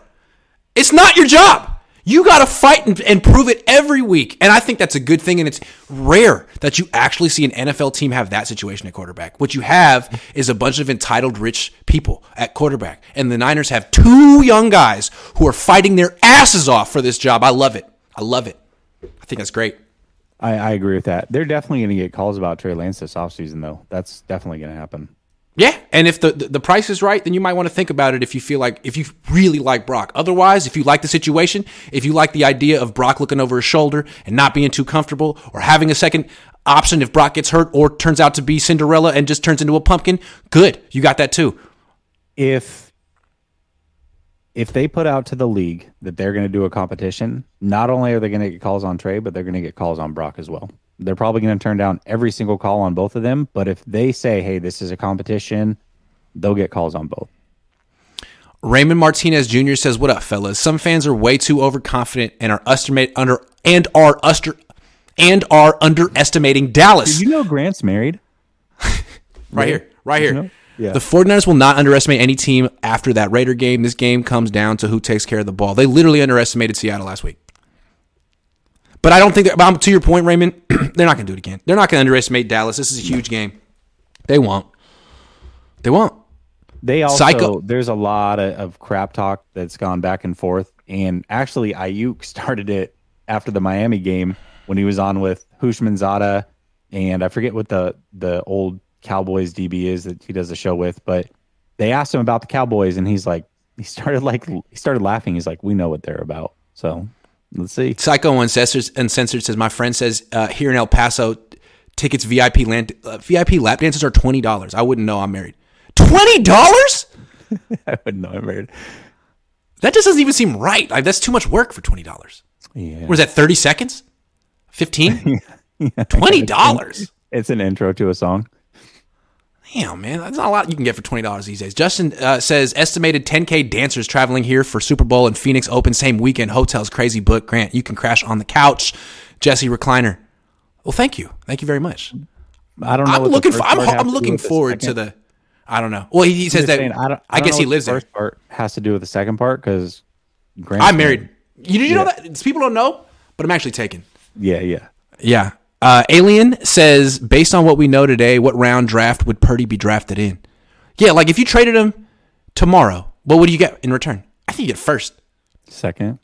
It's not your job. You got to fight and, and prove it every week. And I think that's a good thing. And it's rare that you actually see an NFL team have that situation at quarterback. What you have is a bunch of entitled rich people at quarterback. And the Niners have two young guys who are fighting their asses off for this job. I love it. I love it. I think that's great. I, I agree with that. They're definitely going to get calls about Trey Lance this offseason, though. That's definitely going to happen. Yeah, and if the, the the price is right, then you might want to think about it if you feel like if you really like Brock. Otherwise, if you like the situation, if you like the idea of Brock looking over his shoulder and not being too comfortable, or having a second option if Brock gets hurt or turns out to be Cinderella and just turns into a pumpkin, good, you got that too. If if they put out to the league that they're going to do a competition, not only are they going to get calls on Trey, but they're going to get calls on Brock as well. They're probably going to turn down every single call on both of them. But if they say, "Hey, this is a competition," they'll get calls on both. Raymond Martinez Jr. says, "What up, fellas? Some fans are way too overconfident and are estimate under and are uster and are underestimating Dallas." Did you know Grant's married? [laughs] right here, right here. know? Yeah. The 49ers will not underestimate any team after that Raider game. This game comes down to who takes care of the ball. They literally underestimated Seattle last week. But I don't think that, to your point, Raymond, [clears throat] they're not going to do it again. They're not going to underestimate Dallas. This is a huge game. They won't. They won't. They also Psycho. there's a lot of, of crap talk that's gone back and forth, and actually Aiyuk started it after the Miami game when he was on with Houshmandzadeh, and I forget what the the old Cowboys DB is that he does the show with, but they asked him about the Cowboys, and he's like, he started like he started laughing. He's like, we know what they're about, so let's see. Psycho Uncensored, Uncensored says, My friend says uh, here in El Paso, tickets VIP, land, uh, VIP lap dances are $20. I wouldn't know I'm married. $20? [laughs] I wouldn't know I'm married. That just doesn't even seem right. Like, that's too much work for $20. Yeah, Was that 30 seconds? 15? $20? [laughs] [laughs] it's an intro to a song. Damn, man. That's not a lot you can get for $20 these days. Justin uh, says estimated 10K dancers traveling here for Super Bowl and Phoenix Open same weekend. Hotels crazy book. Grant, you can crash on the couch. Jessie Recliner. Well, thank you. Thank you very much. I don't know. I'm looking for, I'm, I'm looking forward to the I don't know. Well, he, he says that saying, I, don't, I, don't guess he lives the there. First part has to do with the second part because Grant. I'm married. You did you know that people don't know, but I'm actually taken. Yeah, yeah. Yeah. Uh, Alien says, based on what we know today, what round draft would Purdy be drafted in? Yeah, like if you traded him tomorrow, what would you get in return? I think you get first. Second.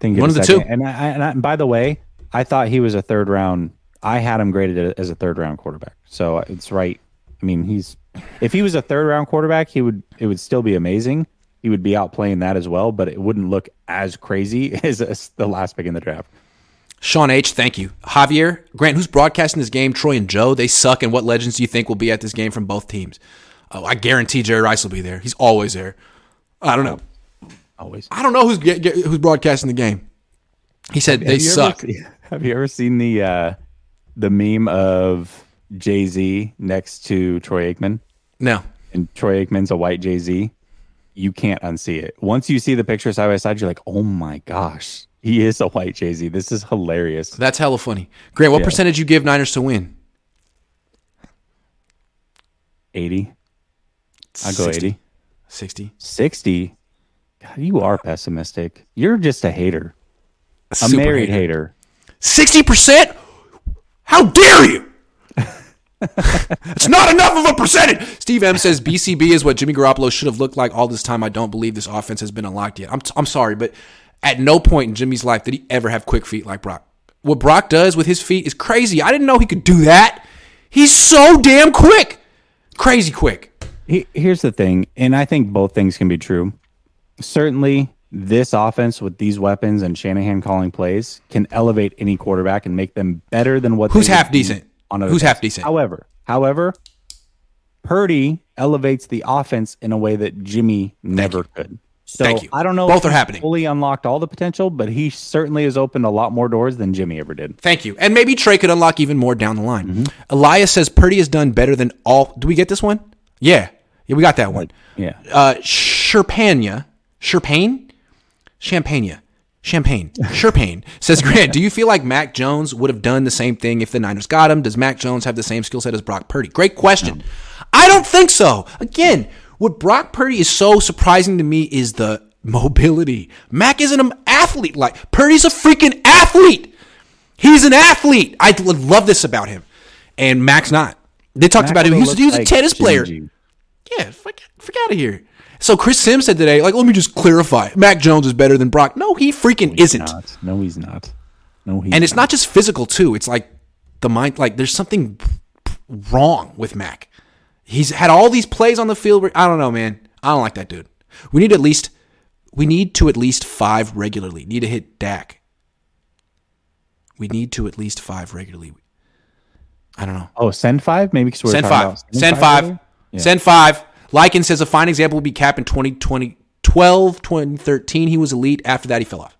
Think One of the two. And, I, and, I, and by the way, I thought he was a third round. I had him graded as a third round quarterback. So it's right. I mean, he's if he was a third round quarterback, he would it would still be amazing. He would be outplaying that as well, but it wouldn't look as crazy [laughs] as the last pick in the draft. Sean H, thank you. Javier, Grant, who's broadcasting this game? Troy and Joe, they suck. And what legends do you think will be at this game from both teams? Oh, I guarantee Jerry Rice will be there. He's always there. I don't know. Always. I don't know who's get, get- who's broadcasting the game. He said they Have you ever suck. [laughs] have you ever seen the uh, the meme of Jay Z next to Troy Aikman? No. and Troy Aikman's a white Jay Z, you can't unsee it. Once you see the picture side by side, you're like, oh my gosh, he is a white Jay Z. This is hilarious. That's hella funny. Grant, what Yeah. percentage you give Niners to win? 80. I go 60. 80. 60. 60. God, you are pessimistic. You're just a hater, a Super married hater. hater. 60%? How dare you? [laughs] it's not enough of a percentage. Steve M says BCB is what Jimmy Garoppolo should have looked like all this time. I don't believe this offense has been unlocked yet. I'm, t- I'm sorry, but at no point in Jimmy's life did he ever have quick feet like Brock. What Brock does with his feet is crazy. I didn't know he could do that. He's so damn quick. Crazy quick. Here's the thing, and I think both things can be true. Certainly, this offense with these weapons and Shanahan calling plays can elevate any quarterback and make them better than what who's half decent on who's half decent. However, however, Purdy elevates the offense in a way that Jimmy never could. So. I don't know Both are happening. Fully unlocked all the potential, but he certainly has opened a lot more doors than Jimmy ever did. Thank you. And maybe Trey could unlock even more down the line. Mm-hmm. Elias says Purdy has done better than all. Do we get this one? Yeah. Yeah, we got that one. Yeah. Uh, Sherpania, Sherpain, Champagne, Champagne, Sherpain [laughs] says Grant. Do you feel like Mac Jones would have done the same thing if the Niners got him? Does Mac Jones have the same skill set as Brock Purdy? Great question. No. I don't think so. Again, what Brock Purdy is so surprising to me is the mobility. Mac isn't an athlete like Purdy's a freaking athlete. He's an athlete. I love this about him, and Mac's not. They talked Mac about him. He was, he was a tennis player. Yeah, fuck, fuck out of here. So Chris Sims said today, like, let me just clarify: Mac Jones is better than Brock. No, he freaking no, isn't. Not. No, he's not. No, he's and it's not. not just physical too. It's like the mind. Like there's something wrong with Mac. He's had all these plays on the field. Where, I don't know, man. I don't like that dude. We need at least. We need to at least five regularly. Need to hit Dak. We need to at least five regularly. I don't know. Oh, send five? Maybe because we're send five. Send five. five. Yeah. Send five. Lycan says a fine example would be Kap in 2020, 12, 2013. He was elite. After that, he fell off.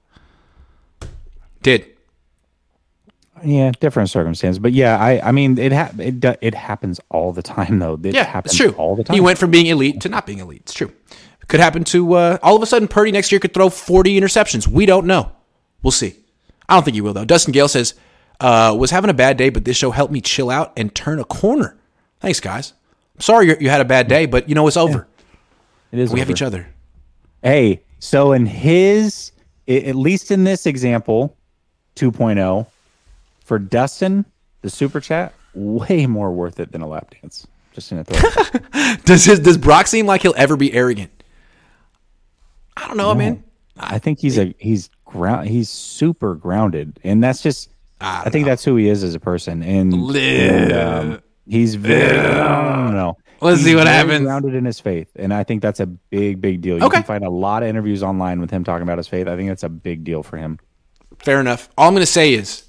Did. Yeah, different circumstance, but yeah, I I mean it ha- it it happens all the time though. It yeah, happens it's true. all the time. He went from being elite to not being elite. It's true. Could happen to uh, all of a sudden Purdy next year could throw 40 interceptions. We don't know. We'll see. I don't think he will though. Dustin Gale says uh, was having a bad day, but this show helped me chill out and turn a corner. Thanks, guys I'm sorry you had a bad day, but you know it's over. Yeah. It is. We over. have each other. Hey, so in his, at least in this example, 2.0, for Dustin, the super chat, way more worth it than a lap dance. Just in a throw. [laughs] does his, does Brock seem like he'll ever be arrogant? I don't know, no, man. I think he's a he's ground he's super grounded, and that's just I, I think that's who he is as a person. And, and um, He's very, I don't know. Let's He's see what happens. Grounded in his faith, and I think that's a big, big deal. You okay. can find a lot of interviews online with him talking about his faith. I think that's a big deal for him. Fair enough. All I'm going to say is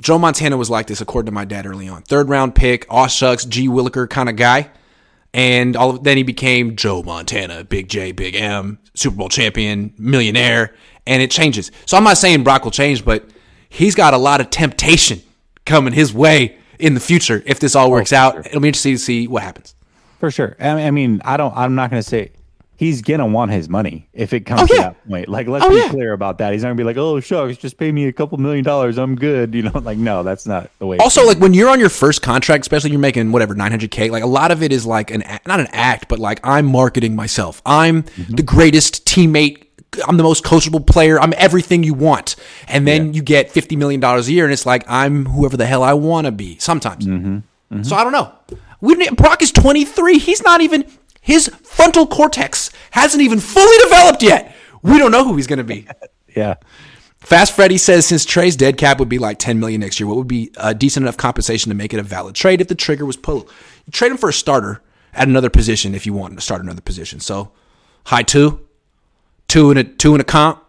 Joe Montana was like this, according to my dad early on. Third round pick, aw shucks, G Williker kind of guy. And all of, then he became Joe Montana, Big J, Big M, Super Bowl champion, millionaire, and it changes. So I'm not saying Brock will change, but he's got a lot of temptation coming his way in the future if this all oh, works oh, out. Sure. It'll be interesting to see what happens. For sure. I mean, I don't. I'm not going to say he's gonna want his money if it comes oh, yeah. to that point. Like, let's oh, be yeah. clear about that. He's not gonna be like, "Oh, shucks, just pay me a couple million dollars, I'm good." [laughs] You know, like, no, that's not the way. Also, like when you're on your first contract, especially you're making whatever 900k, like a lot of it is like an not an act, but like I'm marketing myself. I'm mm-hmm. the greatest teammate I'm the most coachable player. I'm everything you want. And then yeah. you get $50 million a year, and it's like, I'm whoever the hell I want to be sometimes. Mm-hmm. Mm-hmm. So I don't know. We, Brock is 23. He's not even, his frontal cortex hasn't even fully developed yet. We don't know who he's going to be. [laughs] yeah. Fast Freddy says since Trey's dead cap would be like 10 million next year, what would be a decent enough compensation to make it a valid trade if the trigger was pulled? You trade him for a starter at another position if you want to start another position. So high two, two and a two and a comp.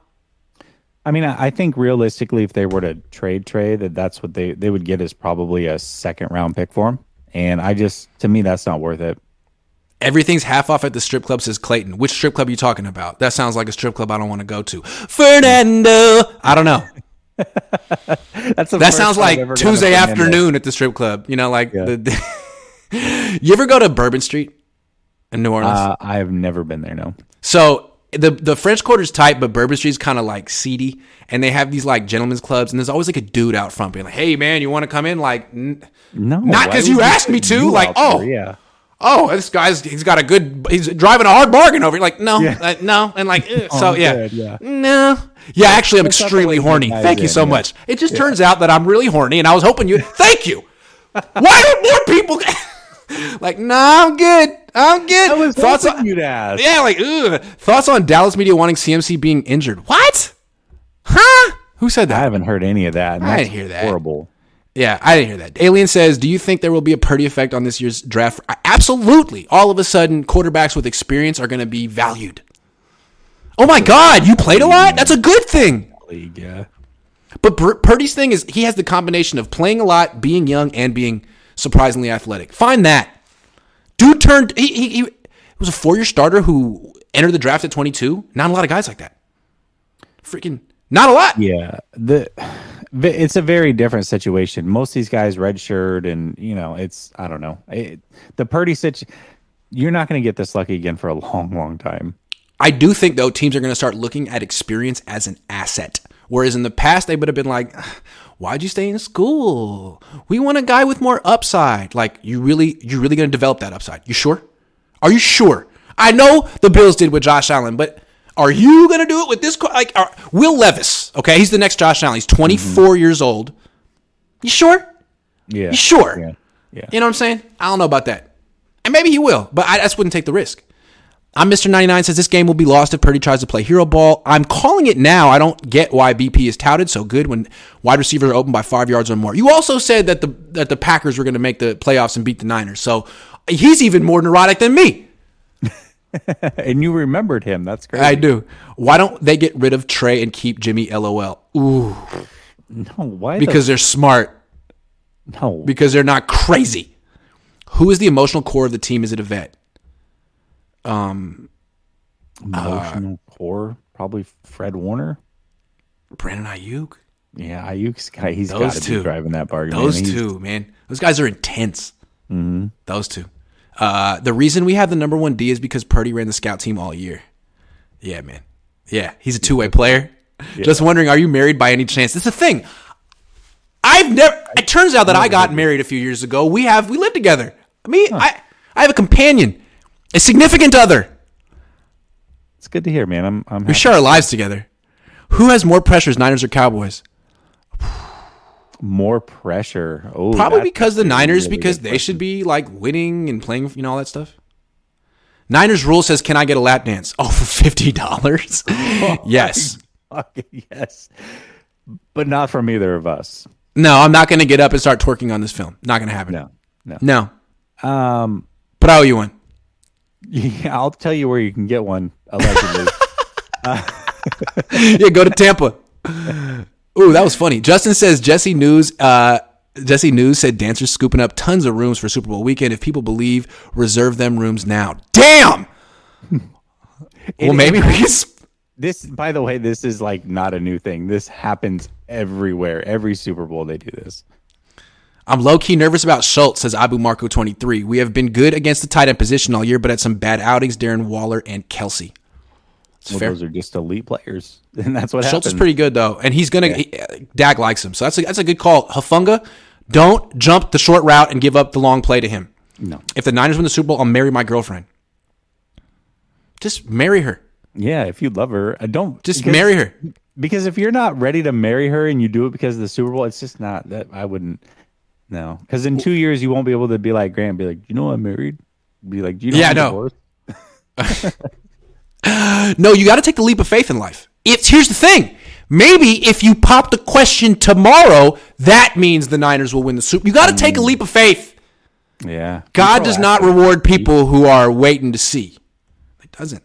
I mean, I think realistically, if they were to trade trade, that that's what they they would get is probably a second round pick for him. And I just, to me, that's not worth it. Everything's half off at the strip club, says Clayton. Which strip club are you talking about? That sounds like a strip club I don't want to go to. Fernando. I don't know. [laughs] that's that sounds like Tuesday afternoon at the strip club. You know, like yeah. the, [laughs] you ever go to Bourbon Street in New Orleans? Uh, I have never been there. No. So the the French Quarter's tight, but Bourbon Street's kind of like seedy, and they have these like gentlemen's clubs, and there's always like a dude out front being like, "Hey man, you want to come in?" Like, n- no, not because you asked me to. Like, oh there, yeah. Oh, this guy's he's got a good he's driving a hard bargain over. here. Like no, Yeah. uh, no, and like Oh, so yeah, good, yeah. no, yeah. Actually, I'm That's extremely horny. Thank you so much. It just turns out that I'm really horny, and I was hoping you. Thank you. Why don't more people? [laughs] like, no, I'm good. I'm good. I was Thoughts on you'd ask. yeah, like ugh. thoughts on Dallas media wanting CMC being injured. What? Huh? Who said that? I haven't heard any of that. I didn't hear that. Horrible. Yeah, I didn't hear that. Alien says, "Do you think there will be a Purdy effect on this year's draft?" Absolutely. All of a sudden, quarterbacks with experience are going to be valued. Oh my God, you played a lot. That's a good thing. League, yeah. But Pur- Purdy's thing is he has the combination of playing a lot, being young, and being surprisingly athletic. Find that. Dude turned. He, he, he was a four-year starter who entered the draft at 22. Not a lot of guys like that. Freaking not a lot. Yeah, the- it's a very different situation. Most of these guys redshirt, and you know, it's I don't know. It, the Purdy situ, you're not going to get this lucky again for a [laughs] long, long time. I do think though teams are going to start looking at experience as an asset, whereas in the past they would have been like, "Why'd you stay in school? We want a guy with more upside." Like you really, you're really going to develop that upside? You sure? Are you sure? I know the Bills did with Josh Allen, but are you going to do it with this? Like are, Will Levis? Okay, he's the next Josh Allen. He's 24 mm-hmm. years old. You sure? Yeah, You sure? Yeah, yeah. You know what I'm saying? I don't know about that. And maybe he will, but I just wouldn't take the risk. I'm Mr. 99 says this game will be lost if Purdy tries to play hero ball. I'm calling it now. I don't get why BP is touted so good when wide receivers are open by five yards or more. You also said that the that the Packers were going to make the playoffs and beat the Niners. So he's even more neurotic than me. [laughs] and you remembered him. That's great. I do. Why don't they get rid of Trey and keep Jimmy LOL? Ooh, no, why? because they're smart. no, Because they're not crazy. Who is the emotional core of the team? Is it a vet? Um. emotional core. Probably Fred Warner. Brandon Aiyuk? Yeah, Aiyuk's guy. He's got to be driving that bargain. Those man. Two, man. Those guys are intense. Mm-hmm. Those two. Uh, the reason we have the number one D is because Purdy ran the scout team all year. Yeah, man. Yeah, he's a two way player. Just wondering, are you married by any chance? It's a thing. I've never. It turns out that I got married a few years ago. We have we live together. Me, I I have a companion, a significant other. It's good to hear, man. I'm. I'm We happy. share our lives together. Who has more pressures, Niners or Cowboys? More pressure. Oh, Probably because the Niners, really because they should be like winning and playing, you know, all that stuff. Niners rule says, "Can I get a lap dance?" Oh, for fifty dollars. [laughs] yes. yes, but not from either of us. No, I'm not going to get up and start twerking on this film. Not going to happen. No, no. No. Um, But I owe you one. yeah, [laughs] I'll tell you where you can get one allegedly. [laughs] yeah, go to Tampa. Ooh, that was funny. Justin says Jesse News. Uh, Jesse News said dancers scooping up tons of rooms for Super Bowl weekend. If people believe, reserve them rooms now. Damn. well, maybe we can. Sp- this, by the way, this is like not a new thing. This happens everywhere. Every Super Bowl they do this. I'm low key nervous about Schultz, says Abu Marco 23. We have been good against the tight end position all year, but had some bad outings. Darren Waller and Kelce. Well, those are just elite players, [laughs] and that's what happens. Schultz happens. is pretty good though, and he's gonna. he- uh, Dak likes him, so that's a, that's a good call. Hufanga, don't jump the short route and give up the long play to him. No, If the Niners win the Super Bowl, I'll marry my girlfriend. Just marry her. yeah, if you love her, I don't Just because- marry her. Because if you're not ready to marry her and you do it because of the Super Bowl, it's just not that I wouldn't. No, because in two years you won't be able to be like Grant, be like, you know, I'm married. Be like, do you know, Yeah, I'm divorced?" [laughs] [laughs] [gasps] No, you got to take the leap of faith in life. It's here's the thing. Maybe if you pop the question tomorrow, that means the Niners will win the Super. You got to take a leap of faith. Yeah, God does not reward people who are waiting to see. It doesn't.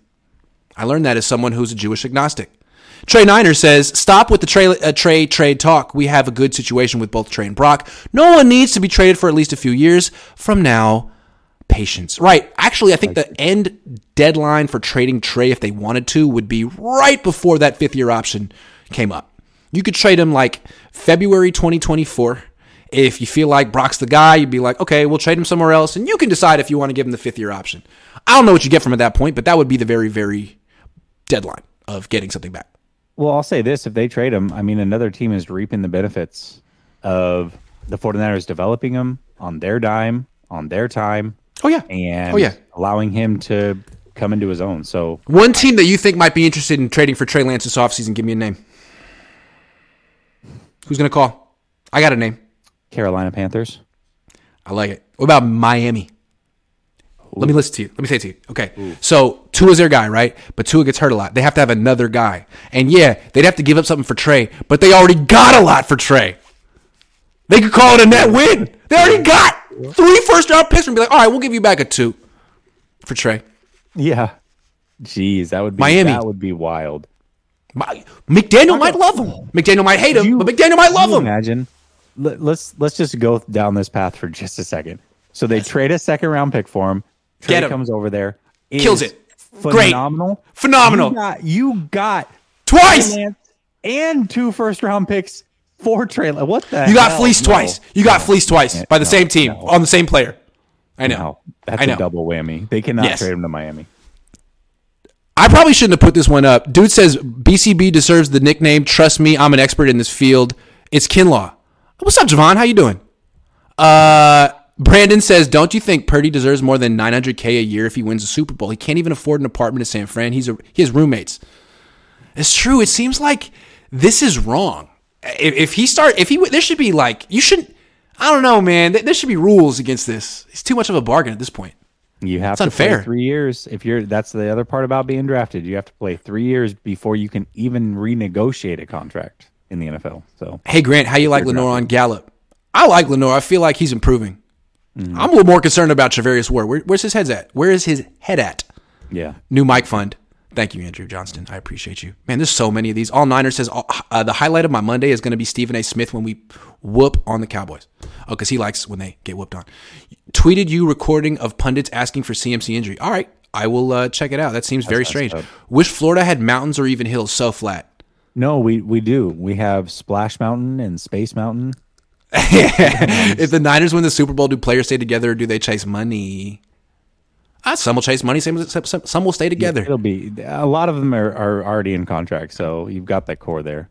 I learned that as someone who's a Jewish agnostic. Trey Niner says, "Stop with the Trey, uh, Trey trade talk. We have a good situation with both Trey and Brock. No one needs to be traded for at least a few years from now. Patience, right? Actually, I think the end deadline for trading Trey, if they wanted to, would be right before that fifth year option came up. You could trade him like February 2024. If you feel like Brock's the guy, you'd be like, okay, we'll trade him somewhere else, and you can decide if you want to give him the fifth year option. I don't know what you get from at that point, but that would be the very, very deadline of getting something back. Well, I'll say this: if they trade him, I mean, another team is reaping the benefits of the 49ers developing him on their dime, on their time, Oh yeah. and Oh, yeah. allowing him to come into his own. So One team that you think might be interested in trading for Trey Lance this offseason, give me a name. Who's going to call? I got a name. Carolina Panthers. I like it. What about Miami? Let me listen to you. Let me say it to you. Okay. So Tua's their guy, right? But Tua gets hurt a lot. They have to have another guy. And yeah, they'd have to give up something for Trey, but they already got a lot for Trey. They could call it a net win. They already got three first round picks and be like, all right, we'll give you back a two for Trey. Yeah. Jeez, that would be Miami. That would be wild. My- McDaniel might love him. McDaniel might hate him, You- but McDaniel might love you him. Imagine. Let, let's let's just go down this path for just a second. So they trade a second round pick for him. Trey Get him. comes over there, Kills is it. Great. phenomenal, Phenomenal. You got, you got Twice. And two first round picks for Trey. Lance. What the? You got hell? fleeced No. twice. You got fleeced twice by the no, same team no. on the same player. I know. No, that's I know. a double whammy. They cannot Yes. trade him to Miami. I probably shouldn't have put this one up. Dude says BCB deserves the nickname. Trust me, I'm an expert in this field. It's Kinlaw. What's up, Javon? How you doing? Uh, Brandon says, "Don't you think Purdy deserves more than 900k a year if he wins a Super Bowl? He can't even afford an apartment in San Fran. He's a he has roommates. It's true. It seems like this is wrong. If, if he start, if he there should be like you shouldn't. I don't know, man. There there should be rules against this. It's too much of a bargain at this point. You have It's to unfair. play three years. If you're, that's the other part about being drafted. You have to play three years before you can even renegotiate a contract in the NFL. So Hey Grant, how you like Lenoir on Gallup? I like Lenoir. I feel like he's improving. Mm-hmm. I'm a little more concerned about Charvarius Ward. Where, where's his head at? Where is his head at? yeah, New mic fund. Thank you, Andrew Johnston. I appreciate you. Man, there's so many of these. All Niner says uh, the highlight of my Monday is going to be Stephen A. Smith when we whoop on the Cowboys. Oh, because he likes when they get whooped on. Tweeted you recording of pundits asking for CMC injury. All right, I will uh, check it out. That seems very strange. up. Wish Florida had mountains or even hills so flat. no, we we do. We have Splash Mountain and Space Mountain. [laughs] [laughs] if the Niners win the Super Bowl, do players stay together or do they chase money? Some will chase money, some, some, some will stay together. It'll be a lot of them are, are already in contract, so you've got that core there.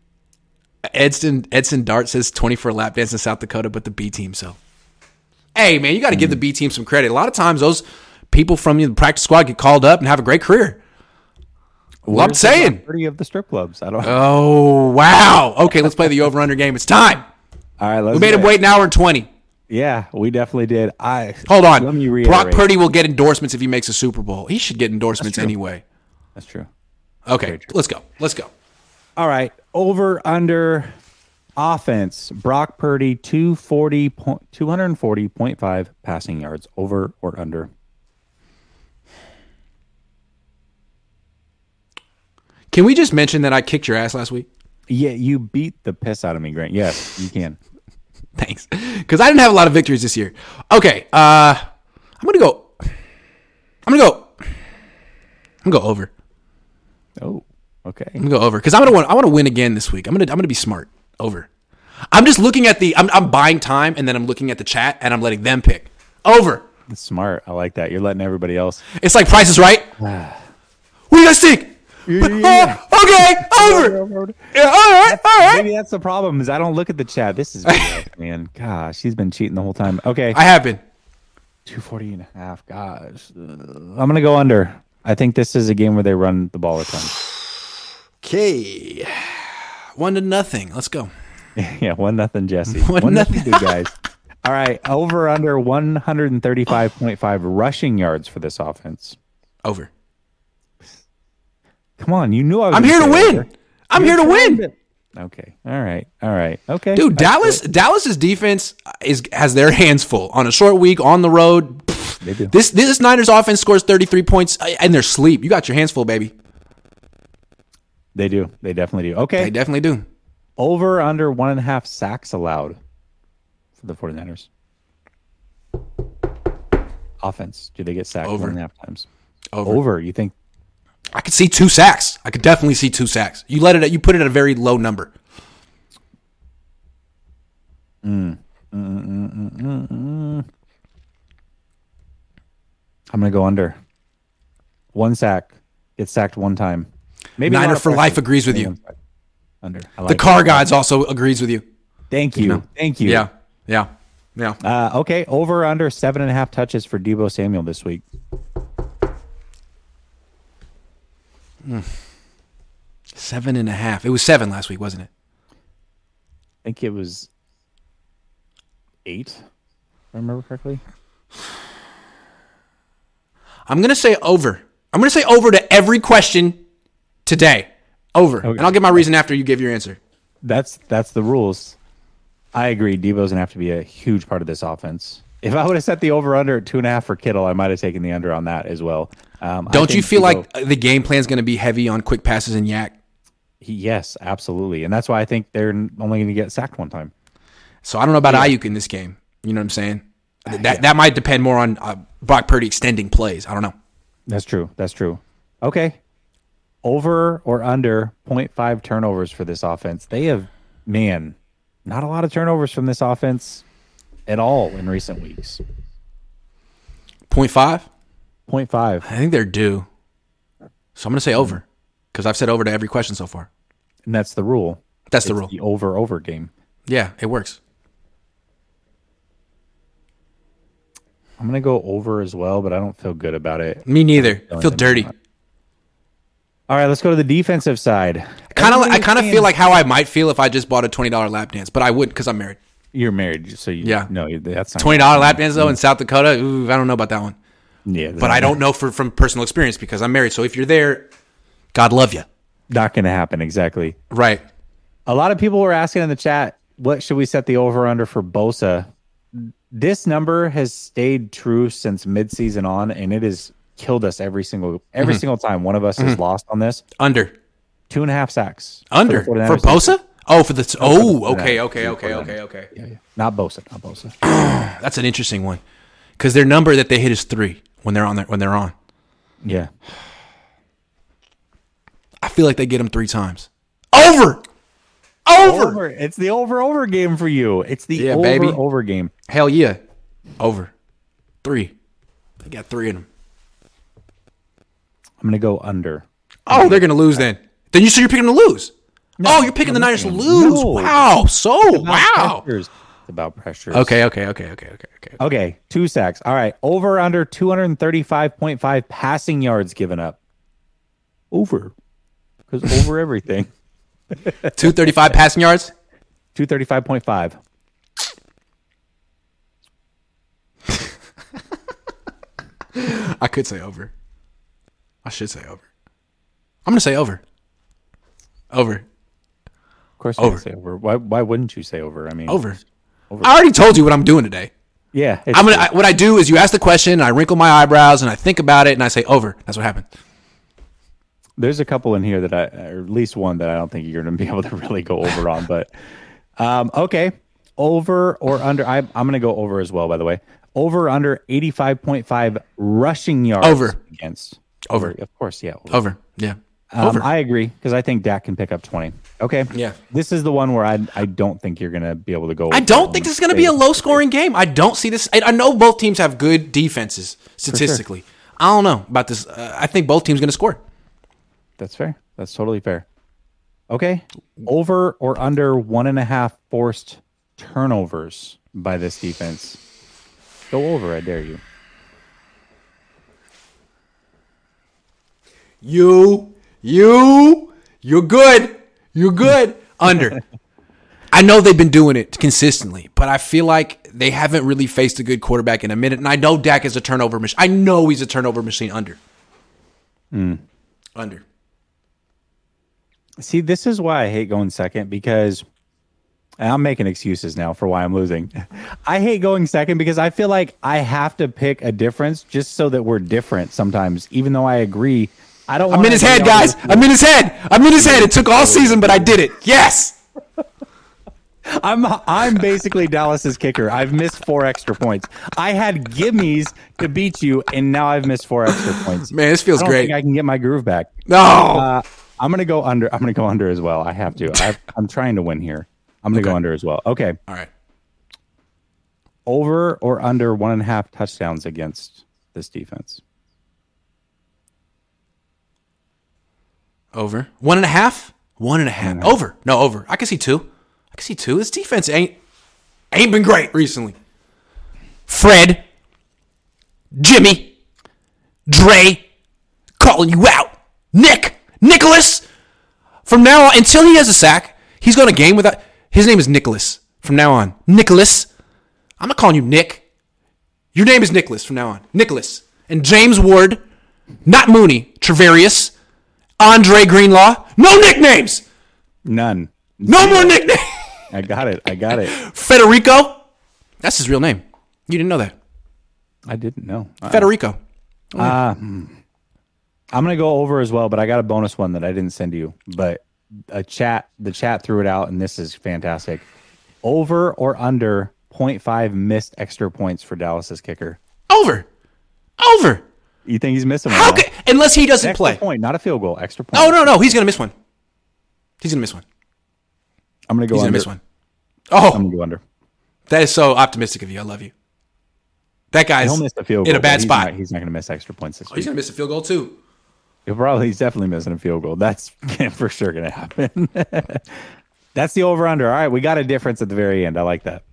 Edson Edson Dart says 24 lap dance in South Dakota, but the B team. So, hey man, you got to give the B team some credit. A lot of times, those people from the practice squad get called up and have a great career. Well, I'm saying. Thirty of the strip clubs. I don't. Oh wow. Okay, let's play the over under game. It's time. All right, let's. We made him wait an hour and 20. Yeah, we definitely did. I Hold on. Let me Brock. Purdy will get endorsements if he makes a Super Bowl. He should get endorsements anyway. That's true. Okay, let's go. Let's go. All right, over under offense. Brock Purdy 240 point, 240.5 passing yards. Over or under? Can we just mention that I kicked your ass last week? Yeah, you beat the piss out of me, Grant. Yes, you can. [laughs] Thanks. Because I didn't have a lot of victories this year. Okay. Uh I'm gonna go. I'm gonna go. I'm gonna go over. Oh, okay. I'm gonna go over. Because I'm gonna want I wanna win again this week. I'm gonna I'm gonna be smart. Over. I'm just looking at the I'm I'm buying time and then I'm looking at the chat and I'm letting them pick. Over. That's smart. I like that. You're letting everybody else. It's like Price is Right. [sighs] what do you guys think? Yeah. Oh, [laughs] okay, over. Yeah, all right, all right. Maybe that's the problem. Is I don't look at the chat. This is BS, [laughs] man. Gosh, he's been cheating the whole time. Okay, I have been. 240 and a half. Gosh, Uh, I'm gonna go under. I think this is a game where they run the ball a ton. [sighs] Okay. One to nothing. Let's go. [laughs] yeah, one nothing, Jessie. One One, nothing. nothing, good guys. All right, over under 135.5 rushing yards for this offense. Over. Come on, you knew I was. I'm here to win. over. I'm You're here to win. to- Okay. All right. All right. Okay. Dude, Dallas Dallas's defense is has their hands full on a short week on the road. pff, They do. This this Niners offense scores 33 points uh, in their sleep. You got your hands full, baby. They do. They definitely do. Okay. They definitely do. Over under one and a half sacks allowed for the 49ers. Offense. Do they get sacked Over. one and a half times? Over. Over. You think? I could see two sacks. I could definitely see two sacks. You let it. at You put it at a very low number. I'm going to go under. One sack. Get sacked one time. Maybe Niner for life agrees with you. Under. I The car it. guides also agrees with you. Thank you. Thank you. Yeah, yeah. Yeah. Uh, okay, over under seven and a half touches for Deebo Samuel this week. Seven and a half. It was seven last week, wasn't it? I think it was eight. If I remember correctly. I'm gonna say over. I'm gonna say over to every question today. Over. And I'll give my reason after you give your answer. That's that's the rules. I agree. Deebo's gonna have to be a huge part of this offense. If I would have set the over under at two and a half for Kittle, I might have taken the under on that as well. Um, Don't you feel like the game plan's gonna be heavy on quick passes and YAC? He, yes, absolutely, and that's why I think they're only going to get sacked one time. So I don't know about Aiyuk in this game. You know what I'm saying? That that might depend more on uh, Brock Purdy extending plays. I don't know. That's true. That's true. Okay, over or under 0.5 turnovers for this offense. They have, man, not a lot of turnovers from this offense at all in recent weeks. Point five. 0.5. I think they're due. So I'm gonna say over because I've said over to every question so far. and that's the rule. That's the It's rule. The over over game. Yeah, it works. I'm gonna go over as well, but I don't feel good about it. Me neither. I feel dirty. All right, let's go to the defensive side. Kind of. I kind of feel like how I might feel if I just bought a twenty dollar lap dance, but I wouldn't because I'm married. you're married, so you, Yeah. no, that's not Twenty dollar lap dance though in South Dakota. Ooh, I don't know about that one. Yeah, But I don't know for from personal experience because I'm married. So if you're there, God love you. Not gonna happen exactly. Right. A lot of people were asking in the chat, what should we set the over under for Bosa? This number has stayed true since midseason on, and it has killed us every single every Mm-hmm. single time one of us has lost on this. Under. Two and a half sacks. Under for, for Bosa. Oh, for the. Oh, okay, okay, okay, okay, 49ers. okay. Yeah, yeah. Not Bosa, not Bosa. [clears throat] That's an interesting one because their number that they hit is three when they're on there when they're on. yeah. I feel like they get them three times. Over. Over. Over. It's the over over game for you. It's the Yeah, over baby. over game. Hell yeah. Over. Three. They got three in them. I'm gonna go under. Oh, they're gonna lose then. Then you so you're picking them to lose. oh, you're picking the Niners to lose. No. Wow. So wow. pressures. It's about pressures. Okay, okay, okay, okay, okay, okay. Okay, two sacks. All right, over under 235.5 passing yards given up. Over. Because over everything. [laughs] Two thirty-five passing yards. 235.5. [laughs] I could say over. I should say over. I'm gonna say over. Over. Of course, you Over. say over. Why, why wouldn't you say over? I mean, Over. I already told you what I'm doing today. Yeah. I'm gonna. I, what I do is you ask the question, and I wrinkle my eyebrows, and I think about it, and I say over. That's what happened. There's a couple in here that I, or at least one that I don't think you're going [laughs] to be able to really go over on. But um, okay, over or under. I, I'm going to go over as well. By the way, over or under 85.5 rushing yards yards Over. against. Over. Of course, yeah. over. Over. Yeah. Um, I agree because I think Dak can pick up 20. Okay. Yeah. This is the one where I I don't think you're going to be able to go. I don't think this is going to be a low scoring game. I don't see this. I, I know both teams have good defenses statistically. I don't know about this. Uh, I think both teams going to score. That's fair. That's totally fair. Okay. Over or under one and a half forced turnovers by this defense. Go over, I dare you. You, you, you're good. You're good. [laughs] Under. I know they've been doing it consistently, but I feel like they haven't really faced a good quarterback in a minute. And I know Dak is a turnover machine. I know he's a turnover machine. Under. Hmm. Under. See, this is why I hate going second because I'm making excuses now for why I'm losing. [laughs] I hate going second because I feel like I have to pick a difference just so that we're different sometimes, even though I agree. I don't I'm in his head, guys. I'm in his head. I'm in his head. It took all season, but I did it. Yes. [laughs] I'm I'm basically Dallas's kicker. I've missed four extra points. I had gimmies to beat you, and now I've missed four extra points. Man, this I feels don't great. think I can get my groove back. no. Uh, I'm gonna go under. I'm gonna go under as well. I have to. i I'm trying to win here. I'm gonna go under as well. Okay, all right. over or under one and a half touchdowns against this defense. Over. One and a half? One and a half. Over. No, over. I can see two. I can see two. This defense ain't ain't been great recently. Fred, Jimmy, Dre, calling you out. Nick, Nicholas. From now on, until he has a sack, he's going to game without. His name is Nicholas. From now on, Nicholas. I'm not calling you Nick. Your name is Nicholas from now on. Nicholas. And James Ward, not Mooney, Charvarius, Andre Greenlaw. No nicknames. None. No more nicknames. I got it. I got it. [laughs] Federico. That's his real name. You didn't know that. I didn't know. Uh, Federico. I'm gonna go over as well, but I got a bonus one that I didn't send you. But a chat, the chat threw it out, and this is fantastic. Over or under 0.5 missed extra points for Dallas's kicker. Over. Over. You think he's missing one? How could, unless he doesn't Extra play. point, not a field goal. Extra point. Oh no, no, he's gonna miss one. He's gonna miss one. I'm gonna go He's under. gonna miss one. Oh, I'm gonna go under. that is so optimistic of you. I love you. That guy's He'll miss the field goal. in a bad he's spot. Not, he's not gonna miss extra points this Oh, he's week. gonna miss a field goal too. He'll probably he's definitely missing a field goal. That's [laughs] for sure gonna happen. [laughs] That's the over under. All right, we got a difference at the very end. I like that.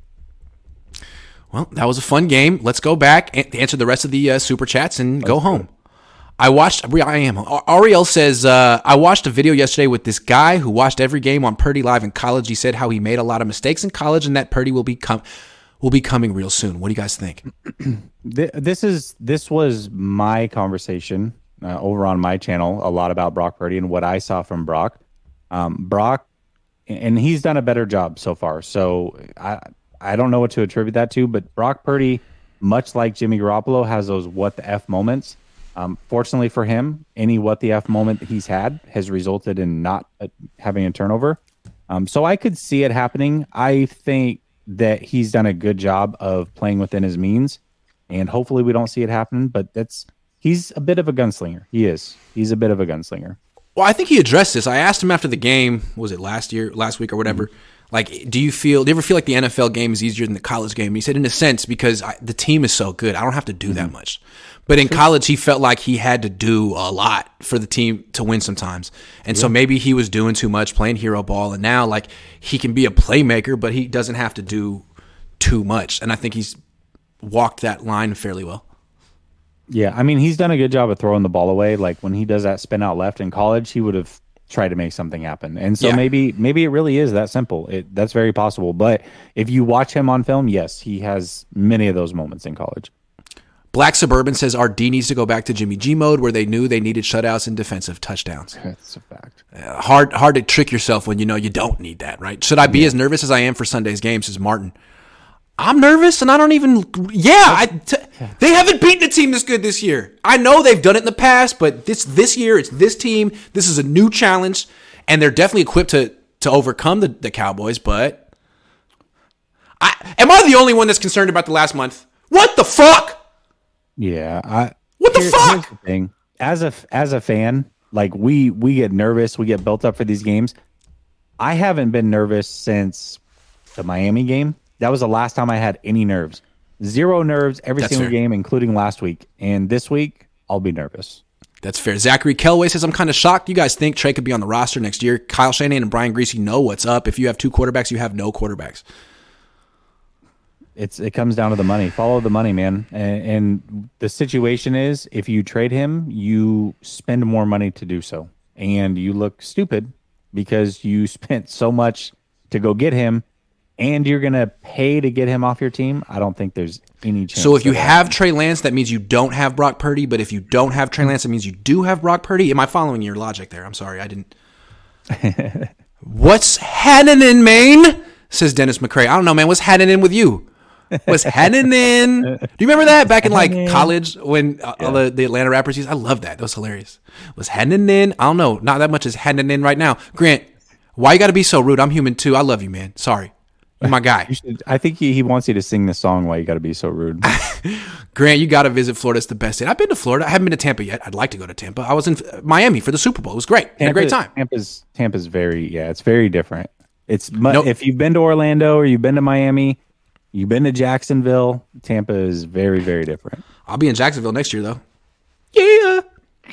Well, that was a fun game. Let's go back and answer the rest of the uh, super chats and go home. I watched. I am. Ariel says uh, I watched a video yesterday with this guy who watched every game on Purdy live in college. He said how he made a lot of mistakes in college and that Purdy will become will be coming real soon. What do you guys think? [clears throat] This is this was my conversation uh, over on my channel a lot about Brock Purdy and what I saw from Brock. Um, Brock, and he's done a better job so far. So I I don't know what to attribute that to, but Brock Purdy, much like Jimmy Garoppolo, has those what the f moments. Um, fortunately for him, any what the f moment that he's had has resulted in not uh, having a turnover. Um, so I could see it happening. I think that he's done a good job of playing within his means, and hopefully we don't see it happen. But that's he's a bit of a gunslinger. He is. He's a bit of a gunslinger. Well, I think he addressed this. I asked him after the game. Was it last year, last week, or whatever? Like, do you feel? Do you ever feel like the NFL game is easier than the college game? He said, in a sense, because I, the team is so good, I don't have to do that mm-hmm. much. But in college, he felt like he had to do a lot for the team to win sometimes, and so maybe he was doing too much, playing hero ball, and now like he can be a playmaker, but he doesn't have to do too much. And I think he's walked that line fairly well. Yeah, I mean he's done a good job of throwing the ball away. Like when he does that spin out left in college, he would have tried to make something happen. And so Yeah. maybe maybe it really is that simple. It that's very possible. But if you watch him on film, yes, he has many of those moments in college. Black Suburban says our D needs to go back to Jimmy G mode where they knew they needed shutouts and defensive touchdowns. [laughs] That's a fact. Uh, hard hard to trick yourself when you know you don't need that, right? Should I be as nervous as I am for Sunday's game? Says Martin. I'm nervous and I don't even. Yeah, I t- they haven't beaten a team this good this year. I know they've done it in the past, but this this year it's this team. This is a new challenge, and they're definitely equipped to to overcome the, the Cowboys. But I am I the only one that's concerned about the last month? What the fuck? Yeah, I What the here- fuck? the thing. As a as a fan, like we we get nervous, we get built up for these games. I haven't been nervous since the Miami game. That was the last time I had any nerves. Zero nerves every That's single fair. game, including last week. And this week, I'll be nervous. That's fair. Zachary Kelway says, I'm kind of shocked. You guys think Trey could be on the roster next year? Kyle Shanahan and Brian Griese know what's up. If you have two quarterbacks, you have no quarterbacks. It's it comes down to the money. Follow the money, man. And, and the situation is, if you trade him, you spend more money to do so, and you look stupid because you [laughs] spent so much to go get him, and you're gonna pay to get him off your team. I don't think there's any chance. So if you have Trey Lance, that means you don't have Brock Purdy. But if you don't have Trey Lance, that means you do have Brock Purdy. Am I following your logic there? I'm sorry, I didn't. [laughs] What's happening in Maine? Says Dennis McCrae. I don't know, man. What's happening with you? What's happening in? [laughs] Do you remember that back in like college when uh, all the, the Atlanta rappers used? I love that. That was hilarious. Was happening in? I don't know. Not that much is happening in right now. Grant, why you got to be so rude? I'm human too. I love you, man. Sorry. My guy. Should, I think he, he wants you to sing the song. Why you got to be so rude? [laughs] Grant, you got to visit Florida. It's the best state. I've been to Florida. I haven't been to Tampa yet. I'd like to go to Tampa. I was in uh, Miami for the Super Bowl. It was great. Had a great time. Tampa's Tampa's very yeah, it's very different. It's mu- Nope. if you've been to Orlando or you've been to Miami, you've been to Jacksonville. Tampa is very very different. I'll be in Jacksonville next year, though. Yeah.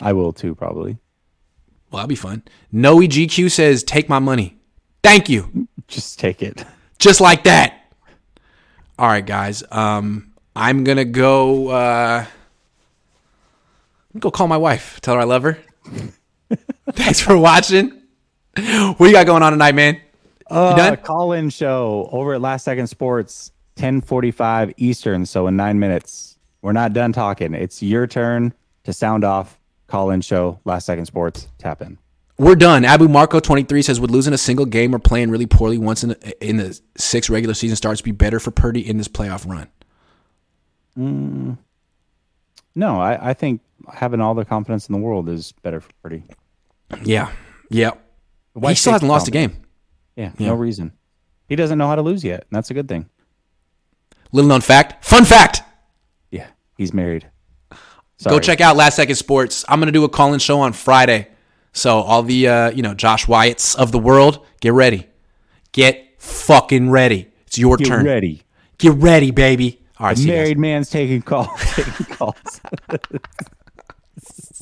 I will too probably. Well, that'll be fun. Noe GQ says, take my money. Thank you. [laughs] Just take it. Just like that. All right, guys. Um, I'm gonna go. Uh, go call my wife. Tell her I love her. [laughs] Thanks for watching. What you got going on tonight, man? Uh, done? call in show over at Last Second Sports, 1045 Eastern. So in nine minutes, we're not done talking. It's your turn to sound off. Call in show, Last Second Sports, tap in. We're done. Abu Marco twenty three says would losing a single game or playing really poorly once in the, in the six regular season starts be better for Purdy in this playoff run. Mm. No, I, I think having all the confidence in the world is better for Purdy. Yeah, yeah. Why he still hasn't lost a game. Yeah, Yeah. no reason. He doesn't know how to lose yet. And that's a good thing. Little known fact. Fun fact. Yeah, he's married. Go check out Last Second Sports. I'm gonna do a call-in show on Friday. So all the uh, you know Josh Wyatts of the world, get ready. Get fucking ready. It's your turn. Get turn. ready. Get ready, baby. All right, see you guys. Married man's taking calls. [laughs] taking calls. [laughs]